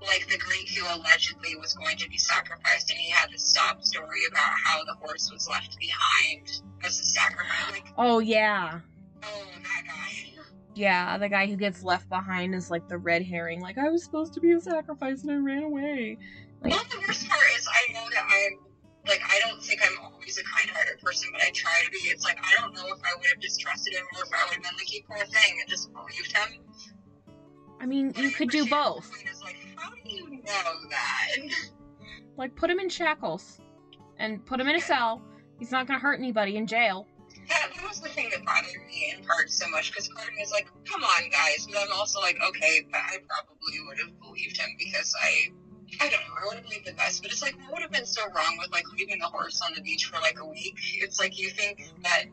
Speaker 2: Like the Greek who allegedly was going to be sacrificed, and he had this sob story about how the horse was left behind as a sacrifice. Like,
Speaker 3: Oh yeah,
Speaker 2: oh, that guy.
Speaker 3: yeah. The guy who gets left behind is like the red herring. Like I was supposed to be a sacrifice and I ran away. Like
Speaker 2: Well, the worst part is I know that I'm like I don't think I'm always a kind-hearted person, but I try to be. It's like I don't know if I would have distrusted him or if I would have been like, "You poor thing," and just believed him.
Speaker 3: I mean, you could do both.
Speaker 2: Like, how do you know that?
Speaker 3: Like put him in shackles and put him in a cell. He's not gonna hurt anybody in jail.
Speaker 2: That, that was the thing that bothered me in part so much because part of me is like, come on, guys, but I'm also like, okay, but I probably would have believed him because I. I don't know. I would have believed the best, but it's like what would have been so wrong with like leaving the horse on the beach for like a week? It's like you think that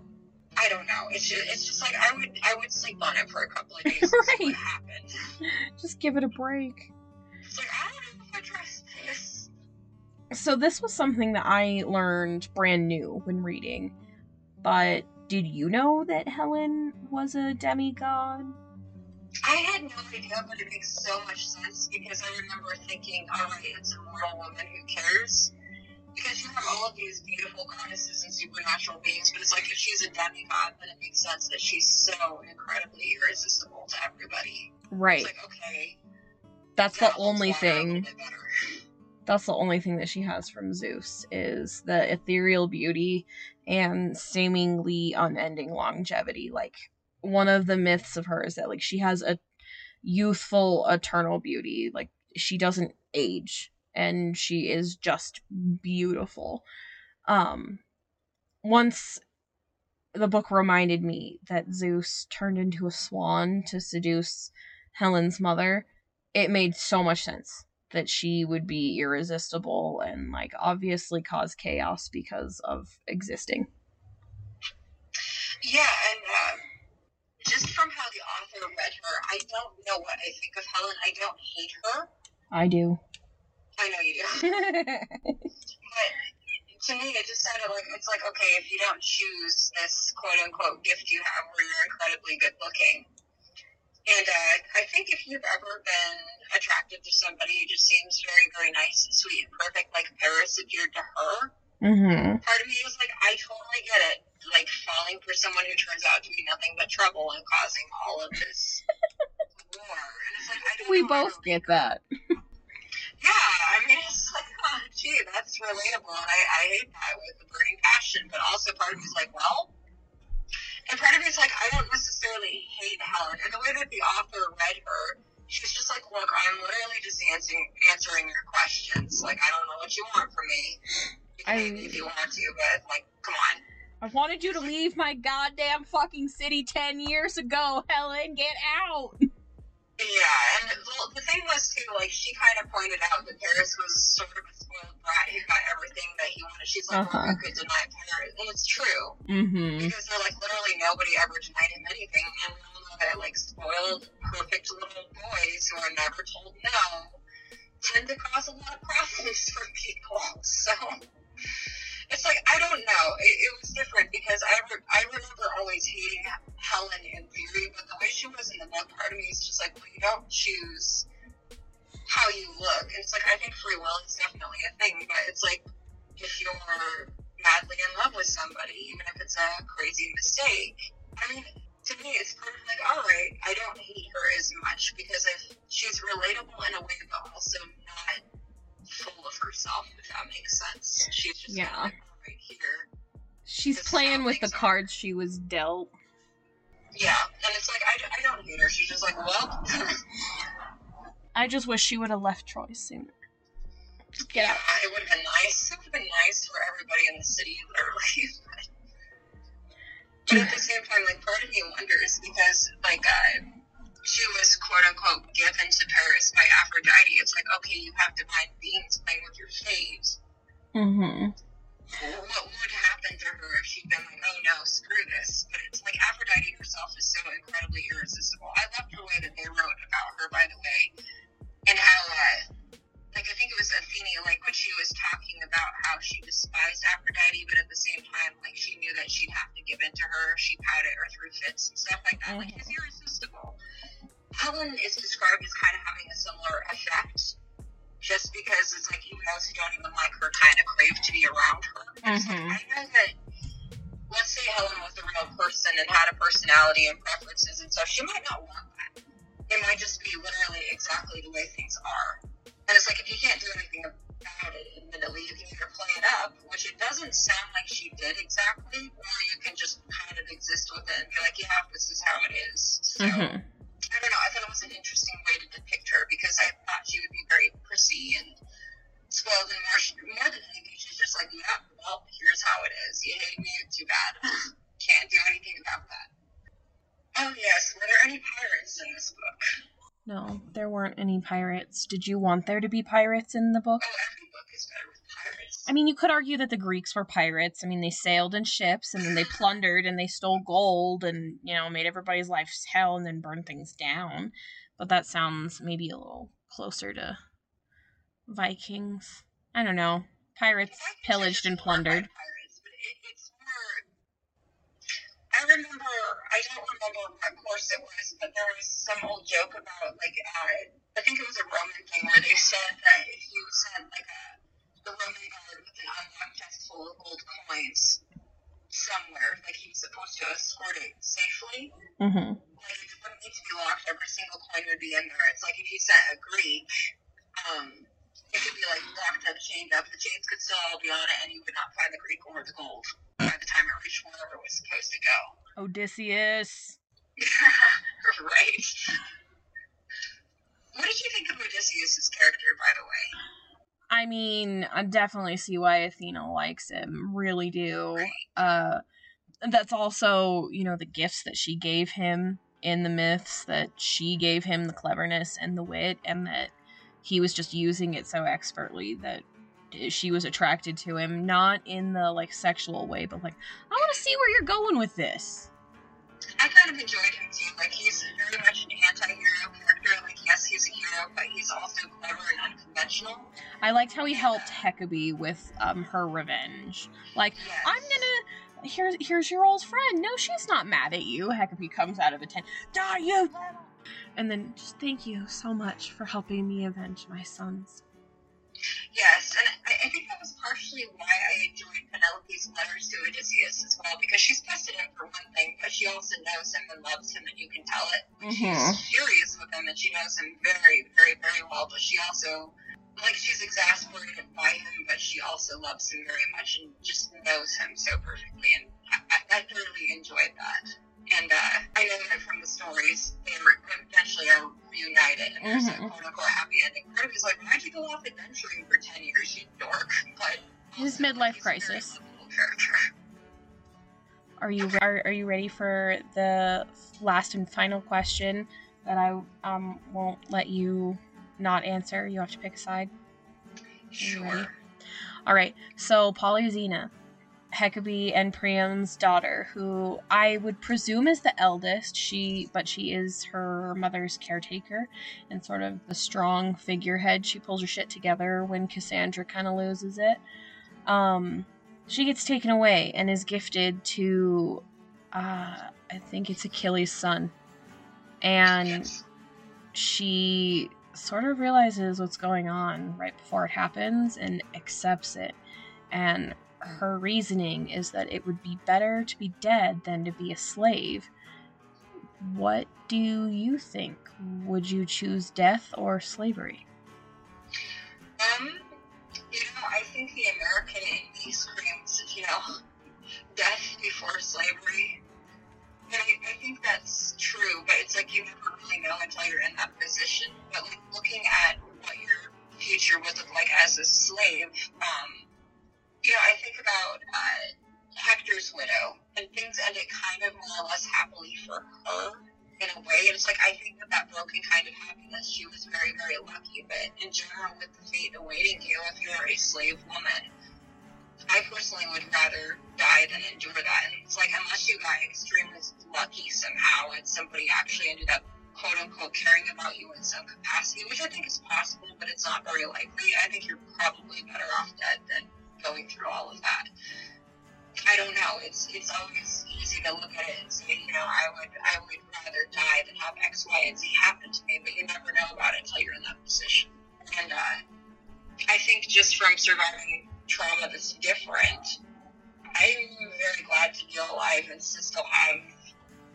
Speaker 2: I don't know. It's just, it's just like I would I would sleep on it for a couple of days.
Speaker 3: right. Just give it a break. It's like I don't know if I trust this. So this was something that I learned brand new when reading, but did you know that Helen was a demigod?
Speaker 2: I had no idea, but it makes so much sense because I remember thinking, all right, it's a mortal woman, who cares? Because you have all of these beautiful goddesses and supernatural beings, but it's like if she's a demigod, then it makes sense that she's so incredibly irresistible to everybody.
Speaker 3: Right.
Speaker 2: It's like, okay.
Speaker 3: That's the
Speaker 2: that
Speaker 3: only
Speaker 2: water a little
Speaker 3: thing. That's the only thing that she has from Zeus is the ethereal beauty and seemingly unending longevity. Like one of the myths of her is that like she has a youthful eternal beauty. Like she doesn't age and she is just beautiful. Um once the book reminded me that Zeus turned into a swan to seduce Helen's mother, it made so much sense that she would be irresistible and like obviously cause chaos because of existing.
Speaker 2: Yeah, and um, just from how the author read her, I don't know what I think of Helen. I don't hate her.
Speaker 3: I do.
Speaker 2: I know you do. but to me, it just sounded like it's like okay, if you don't choose this quote unquote gift you have, where you're incredibly good looking, and uh, I think if you've ever been attracted to somebody who just seems very, very nice and sweet and perfect, like Paris appeared to her,
Speaker 3: mm-hmm.
Speaker 2: part of me was like, I totally get it. Like falling for someone who turns out to be nothing but trouble and causing all of this war. And it's like I don't
Speaker 3: We both get that.
Speaker 2: Yeah, I mean, it's like, oh, gee, that's relatable, and I, I hate that with a burning passion. But also, part of me is like, well, and part of me is like, I don't necessarily hate Helen. And the way that the author read her, she's just like, look, I'm literally just answering answering your questions. Like, I don't know what you want from me.
Speaker 3: I-
Speaker 2: hate me if you want to, but like, come on.
Speaker 3: I wanted you to leave my goddamn fucking city 10 years ago, Helen. Get out.
Speaker 2: Yeah, and the, the thing was too, like she kind of pointed out that Paris was sort of a spoiled brat who got everything that he wanted. She's like,
Speaker 3: Uh-huh.
Speaker 2: well, who could deny Paris? And it's true.
Speaker 3: Mm-hmm.
Speaker 2: because they're like literally nobody ever denied him anything, and that like spoiled, perfect little boys who are never told no tend to cause a lot of problems for people. So it's like I don't know. It, it was different because I re- I remember always hating Helen in theory, but the way she was in the book, part of me is just like, well, you don't choose how you look. And it's like I think free will is definitely a thing, but it's like if you're madly in love with somebody, even if it's a crazy mistake. I mean, to me, it's kind of like, all right, I don't hate her as much because if she's relatable in a way, but also not full of herself, if that makes sense. She's just
Speaker 3: Yeah.
Speaker 2: kind of like, right, here.
Speaker 3: She's playing with the cards she was dealt.
Speaker 2: Yeah, and it's like, I, I don't hate her. She's just like, well,
Speaker 3: I just wish she would have left Troy sooner. Get
Speaker 2: yeah,
Speaker 3: out.
Speaker 2: it would have been nice. It would have been nice for everybody in the city, literally. But at the same time, like part of me wonders because like uh, she was quote unquote given to Paris by Aphrodite. It's like okay, you have divine beings playing with your fate.
Speaker 3: Mm-hmm.
Speaker 2: What would happen to her if she'd been like, oh no, screw this? But it's like Aphrodite herself is so incredibly irresistible. I loved the way that they wrote about her, by the way, and how. Uh, like I think it was Athena, like when she was talking about how she despised Aphrodite, but at the same time, like she knew that she'd have to give in to her if she pouted or threw fits and stuff like that. Like she's irresistible. Helen is described as kind of having a similar effect, just because it's like you guys who don't even like her kind of crave to be around her. It's like. I know that. Let's say Helen was a real person and had a personality and preferences and stuff. She might not want that. It might just be literally exactly the way things are. And it's like if you can't do anything about it, admittedly, you can either play it up, which it doesn't sound like she did exactly, or you can just kind of exist with it and be like, yeah, this is how it is. So
Speaker 3: Mm-hmm.
Speaker 2: I don't know. I thought it was an interesting way to depict her because I thought she would be very prissy and spoiled, and more, more than anything, she's just like, yeah, well, here's how it is. You hate me, too bad. Can't do anything about that. Oh yes, were there any pirates in this book?
Speaker 3: No, there weren't any pirates. Did you want there to be pirates in the book?
Speaker 2: Oh, every book is better with pirates.
Speaker 3: I mean, you could argue that the Greeks were pirates. I mean, they sailed in ships and then they plundered and they stole gold and, you know, made everybody's life hell and then burned things down. But that sounds maybe a little closer to Vikings. I don't know. Pirates pillaged and plundered.
Speaker 2: Pirates, more. I remember. I don't remember what course it was, but there was some old joke about like uh, I think it was a Roman thing where they said that if you sent like a the Roman guard with an unlocked chest full of gold coins somewhere, like he was supposed to escort it safely.
Speaker 3: Mm-hmm.
Speaker 2: Like it wouldn't need to be locked. Every single coin would be in there. It's like if you sent a Greek, um, it could be like locked up, chained up. The chains could still all be on it, and you would not find the Greek or the gold by the time it reached wherever it was supposed to go.
Speaker 3: Odysseus.
Speaker 2: right. What did you think of Odysseus' character, by the way?
Speaker 3: I mean, I definitely see why Athena likes him. Really do. Uh, that's also, you know, the gifts that she gave him in the myths, that she gave him the cleverness and the wit, and that he was just using it so expertly that she was attracted to him. Not in the like sexual way, but like, I want to see where you're going with this.
Speaker 2: I kind of enjoyed him too. Like he's very much an anti-hero character. Like yes, but he's also clever and unconventional.
Speaker 3: I liked how he helped Hecate with um, her revenge. Like,
Speaker 2: Yes.
Speaker 3: I'm gonna. Here's here's your old friend. No, she's not mad at you. Hecate comes out of the tent. Die, you! And then just thank you so much for helping me avenge my sons.
Speaker 2: Yes, and I, I think that was partially why I enjoyed Penelope's letters to Odysseus as well, because she's vested him for one thing, but she also knows him and loves him, and you can tell it.
Speaker 3: Mhm.
Speaker 2: She's furious with him, and she knows him very, very, very well, but she also, like, she's exasperated by him, but she also loves him very much and just knows him so perfectly, and I, I, I thoroughly enjoyed that. And uh, I know that from the stories, they were eventually are reunited, and there's a
Speaker 3: Mhm.
Speaker 2: quote unquote happy ending. Part of me's like, why'd you go off adventuring for 10 years, you dork? But
Speaker 3: His midlife
Speaker 2: a
Speaker 3: crisis. Are you are, are you ready for the last and final question that I um won't let you not answer? You have to pick a side.
Speaker 2: Sure.
Speaker 3: All right. So Polyxena, Hecate and Priam's daughter, who I would presume is the eldest. She, but she is her mother's caretaker and sort of the strong figurehead. She pulls her shit together when Cassandra kind of loses it. Um, she gets taken away and is gifted to, uh, I think it's Achilles' son, and
Speaker 2: Yes.
Speaker 3: she sort of realizes what's going on right before it happens and accepts it. And her reasoning is that it would be better to be dead than to be a slave. What do you think? Would you choose death or slavery?
Speaker 2: Um, you know, I think the American in me screams, you know, death before slavery. And I, I think that's true, but it's like you never really know until you're in that position. But like looking at what your future would look like as a slave, um, you know, I think about uh, Hector's widow, and things ended kind of more or less happily for her in a way. And It's like I think that that broken kind of happiness, she was very, very lucky. But in general, with the fate awaiting you, if you're a slave woman, I personally would rather die than endure that. And it's like unless you got extremely lucky somehow, and somebody actually ended up quote unquote caring about you in some capacity, which I think is possible, but it's not very likely. I think you're probably better off dead than going through all of that. I don't know. It's it's always easy to look at it and say, you know, I would I would rather die than have X, Y, and Z happen to me, but you never know about it until you're in that position. And uh, I think just from surviving trauma that's different, I'm very glad to be alive and to still have.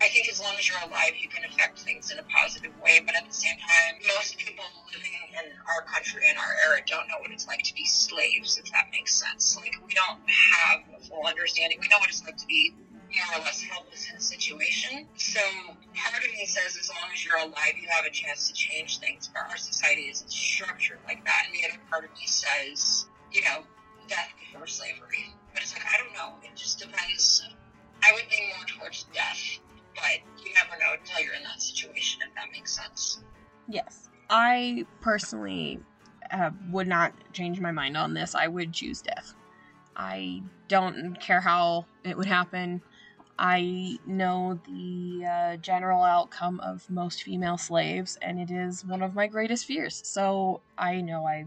Speaker 2: I think as long as you're alive, you can affect things in a positive way. But at the same time, most people living in our country in our era don't know what it's like to be slaves, if that makes sense. Like we don't have a full understanding. We know what it's like to be more or less helpless in a situation. So part of me says, as long as you're alive, you have a chance to change things. But our society isn't structured like that. And the other part of me says, you know, death before slavery. But it's like I don't know. It just depends. I would lean more towards death, but you never know until you're in that situation. If that makes sense.
Speaker 3: Yes. I personally uh, would not change my mind on this. I would choose death. I don't care how it would happen. I know the uh, general outcome of most female slaves, and it is one of my greatest fears. So I know I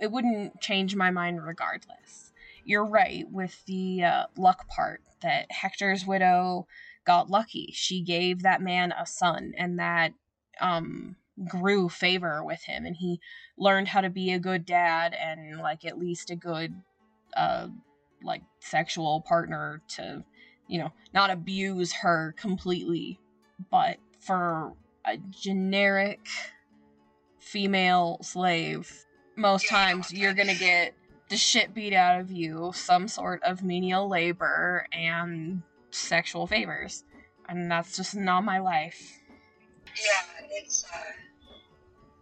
Speaker 3: it wouldn't change my mind regardless. You're right with the uh, luck part that Hector's widow got lucky. She gave that man a son, and that um, grew favor with him, and he learned how to be a good dad and like at least a good uh, like sexual partner to, you know, not abuse her completely, but for a generic female slave, most times you're gonna get the shit beat out of you, some sort of menial labor, and sexual favors. And that's just not my life.
Speaker 2: Yeah, it's uh,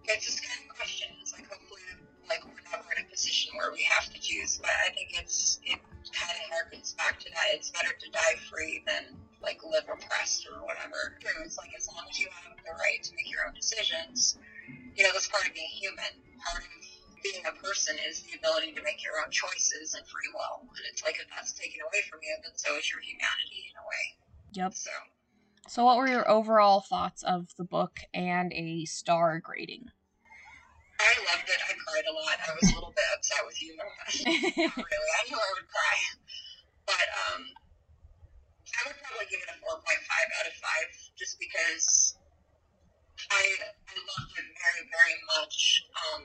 Speaker 2: it's just kind of question. It's like hopefully, like we're never in a position where we have to choose. But I think it's it kind of harkens back to that. It's better to die free than like live oppressed or whatever. It's like as long as you have the right to make your own decisions, you know that's part of being human. Part of being a person is the ability to make your own choices and free will. And it's like if that's taken away from you, then so is your humanity in a way.
Speaker 3: Yep.
Speaker 2: So
Speaker 3: So, what were your overall thoughts of the book and a star grading?
Speaker 2: I loved it. I cried a lot. I was a little bit upset with you. Really. I knew I would cry. But um, I would probably give it a 4.5 out of 5 just because I, I loved it very, very much. Um,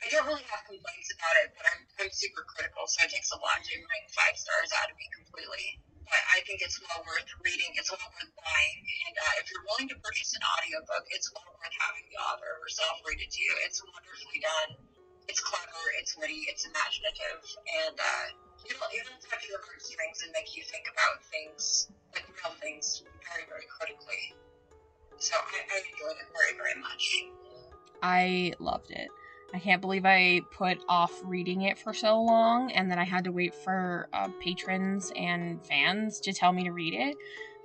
Speaker 2: I don't really have complaints about it, but I'm, I'm super critical, so it takes a lot to rank five stars out of me completely. But I think it's well worth reading. It's well worth buying. And uh, if you're willing to purchase an audiobook, it's well worth having the author herself read it to you. It's wonderfully done. It's clever. It's witty. It's imaginative. And uh, it'll, it'll touch your heartstrings and make you think about things, like real things, very, very critically. So I, I enjoyed it very, very much.
Speaker 3: I loved it. I can't believe I put off reading it for so long and then I had to wait for uh, patrons and fans to tell me to read it.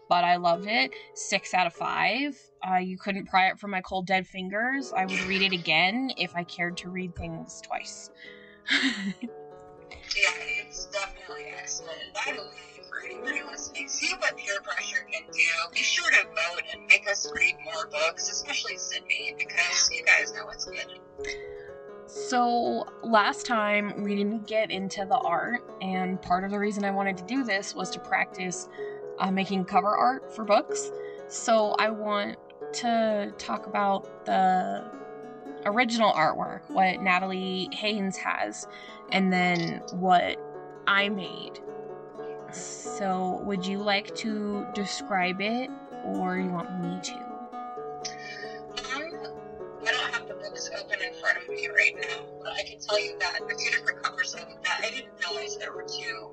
Speaker 3: But I loved it. Six out of five. Uh, you couldn't pry it from my cold dead fingers. I would read it again if I cared to read things twice.
Speaker 2: Yeah, it's definitely excellent. The way, for anybody listening, see what peer pressure can do. Be sure to vote and make us read more books, especially Sydney, because you guys know it's good.
Speaker 3: So, last time we didn't get into the art, and part of the reason I wanted to do this was to practice uh, making cover art for books. So, I want to talk about the original artwork, what Natalie Haynes has, and then what I made. So, would you like to describe it, or you want me to?
Speaker 2: Right now, but I can tell you that the two different covers I looked at, I didn't realize there were two.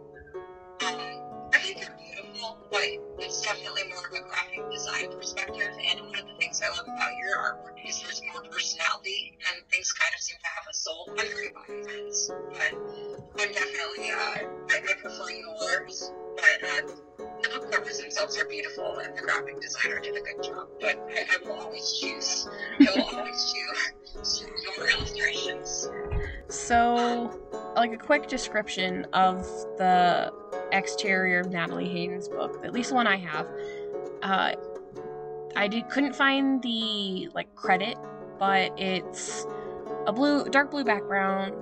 Speaker 2: Um, I think they're beautiful, but it's definitely more of a graphic design perspective. And one of the things I love about your artwork is there's more personality, and things kind of seem to have a soul. I'm biased, but I'm definitely, uh, I, I prefer yours. But uh, the book covers themselves are beautiful, and the graphic designer did a good job. But I, I will always choose, I will always choose your illustrations.
Speaker 3: So, like a quick description of the exterior of Natalie Haynes' book, at least the one I have. Uh, I did, couldn't find the like credit, but it's a blue, dark blue background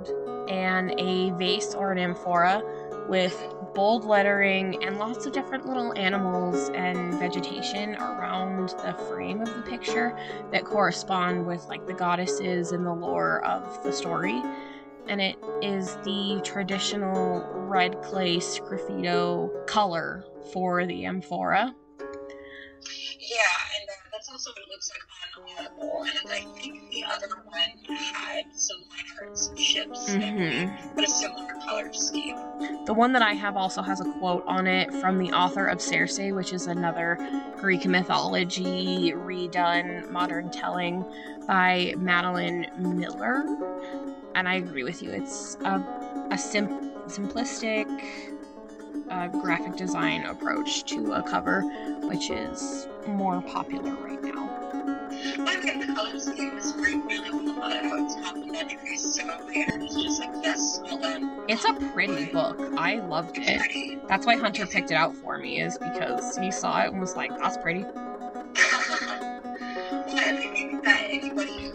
Speaker 3: and a vase or an amphora with bold lettering and lots of different little animals and vegetation around the frame of the picture that correspond with like the goddesses and the lore of the story and it is the traditional red clay sgraffito color for the amphora.
Speaker 2: Yeah, and uh, that's also what it looks like on Audible. And I think the other one had some lanterns and ships,
Speaker 3: Mhm.
Speaker 2: but a similar color scheme.
Speaker 3: The one that I have also has a quote on it from the author of Circe, which is another Greek mythology redone modern telling by Madeline Miller. And I agree with you. It's a, a sim- simplistic uh, graphic design approach to a cover, which is more popular right now.
Speaker 2: I think the color scheme is really, really well thought out. It's so is just like, yes, well done.
Speaker 3: It's a pretty book. I loved
Speaker 2: It's
Speaker 3: it.
Speaker 2: pretty.
Speaker 3: That's why Hunter picked it out for me, is because he saw it and was like, that's pretty.
Speaker 2: well, I think that anybody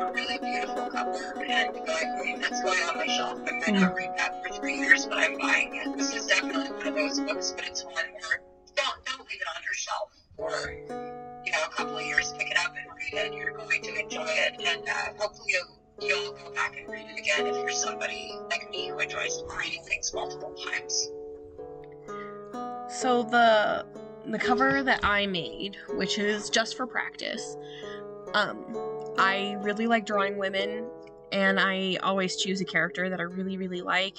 Speaker 2: a of seeing something with going, that's going on my shelf. I might not read that for three years, but I'm buying it. This is definitely one of those books, but it's one where don't don't leave it on your shelf for you know a couple of years. Pick it up and read it. You're going to enjoy it, and uh, hopefully you'll you'll go back and read it again if you're somebody like me who enjoys reading things multiple times.
Speaker 3: So the the cover that I made, which is just for practice, um, I really like drawing women, and I always choose a character that I really, really like.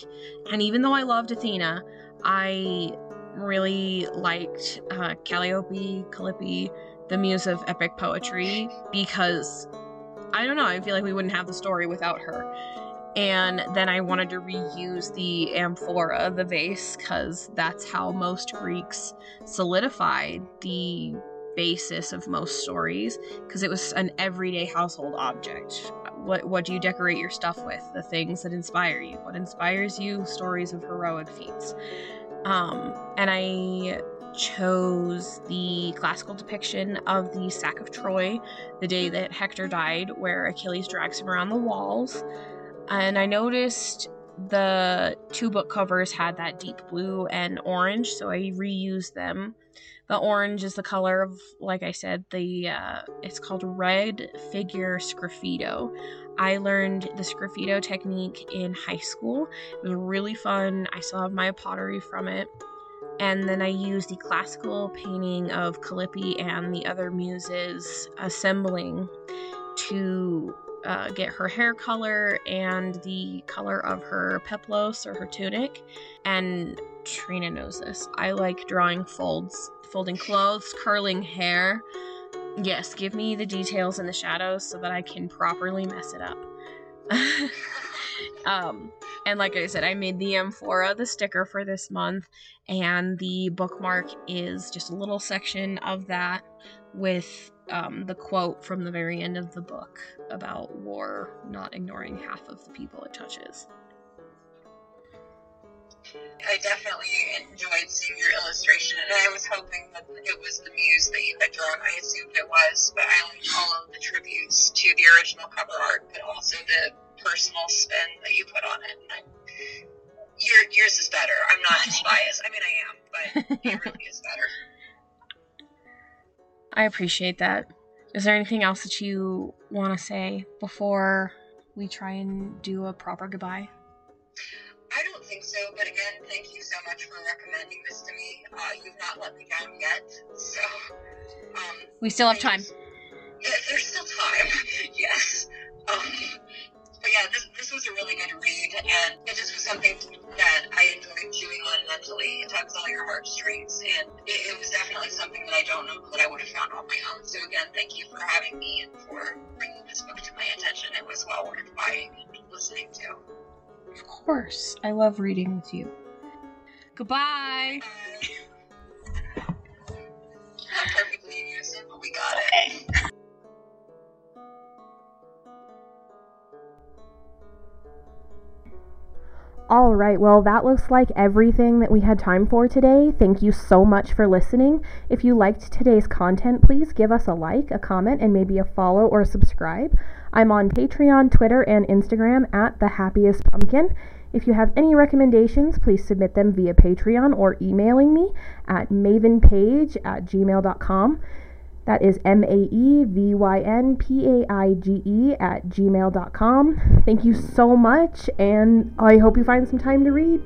Speaker 3: And even though I loved Athena, I really liked uh, Calliope, Calliope, the muse of epic poetry, because I don't know, I feel like we wouldn't have the story without her. And then I wanted to reuse the amphora, the vase, because that's how most Greeks solidified the basis of most stories, because it was an everyday household object. What what do you decorate your stuff with? The things that inspire you. What inspires you? Stories of heroic feats. Um, and I chose the classical depiction of the sack of Troy, the day that Hector died, where Achilles drags him around the walls. And I noticed the two book covers had that deep blue and orange, so I reused them. The orange is the color of, like I said, the uh, it's called red figure sgraffito. I learned the sgraffito technique in high school. It was really fun. I still have my pottery from it. And then I used the classical painting of Calliope and the other muses assembling to uh, get her hair color and the color of her peplos or her tunic. And Trina knows this. I like drawing folds, folding clothes, curling hair. Yes, give me the details and the shadows so that I can properly mess it up. um, and like I said, I made the amphora the sticker for this month, and the bookmark is just a little section of that with um, the quote from the very end of the book about war not ignoring half of the people it touches.
Speaker 2: I definitely enjoyed seeing your illustration, and I was hoping that it was the muse that you had drawn. I assumed it was, but I liked all of the tributes to the original cover art, but also the personal spin that you put on it. And your, yours is better. I'm not just biased. I mean, I am, but it really is better.
Speaker 3: I appreciate that. Is there anything else that you want to say before we try and do a proper goodbye?
Speaker 2: I don't think so, but again, thank you so much for recommending this to me. Uh, you've not let me down yet, so. Um,
Speaker 3: we still have time.
Speaker 2: Yeah, there's still time, yes. Um, but yeah, this, this was a really good read, and it just was something that I enjoyed chewing on mentally. It tugs all your heartstrings, and it, it was definitely something that I don't know that I would have found on my own. So again, thank you for having me and for bringing this book to my attention. It was well worth buying and listening to.
Speaker 3: Of course. I love reading with you. Goodbye.
Speaker 2: Not perfectly in unison, but we got it.
Speaker 1: All right, well, that looks like everything that we had time for today. Thank you so much for listening. If you liked today's content, please give us a like, a comment, and maybe a follow or subscribe. I'm on Patreon, Twitter, and Instagram at The Happiest Pumpkin. If you have any recommendations, please submit them via Patreon or emailing me at maevynpaige at gmail.com. That is M A E V Y N P A I G E at gmail.com. Thank you so much, and I hope you find some time to read.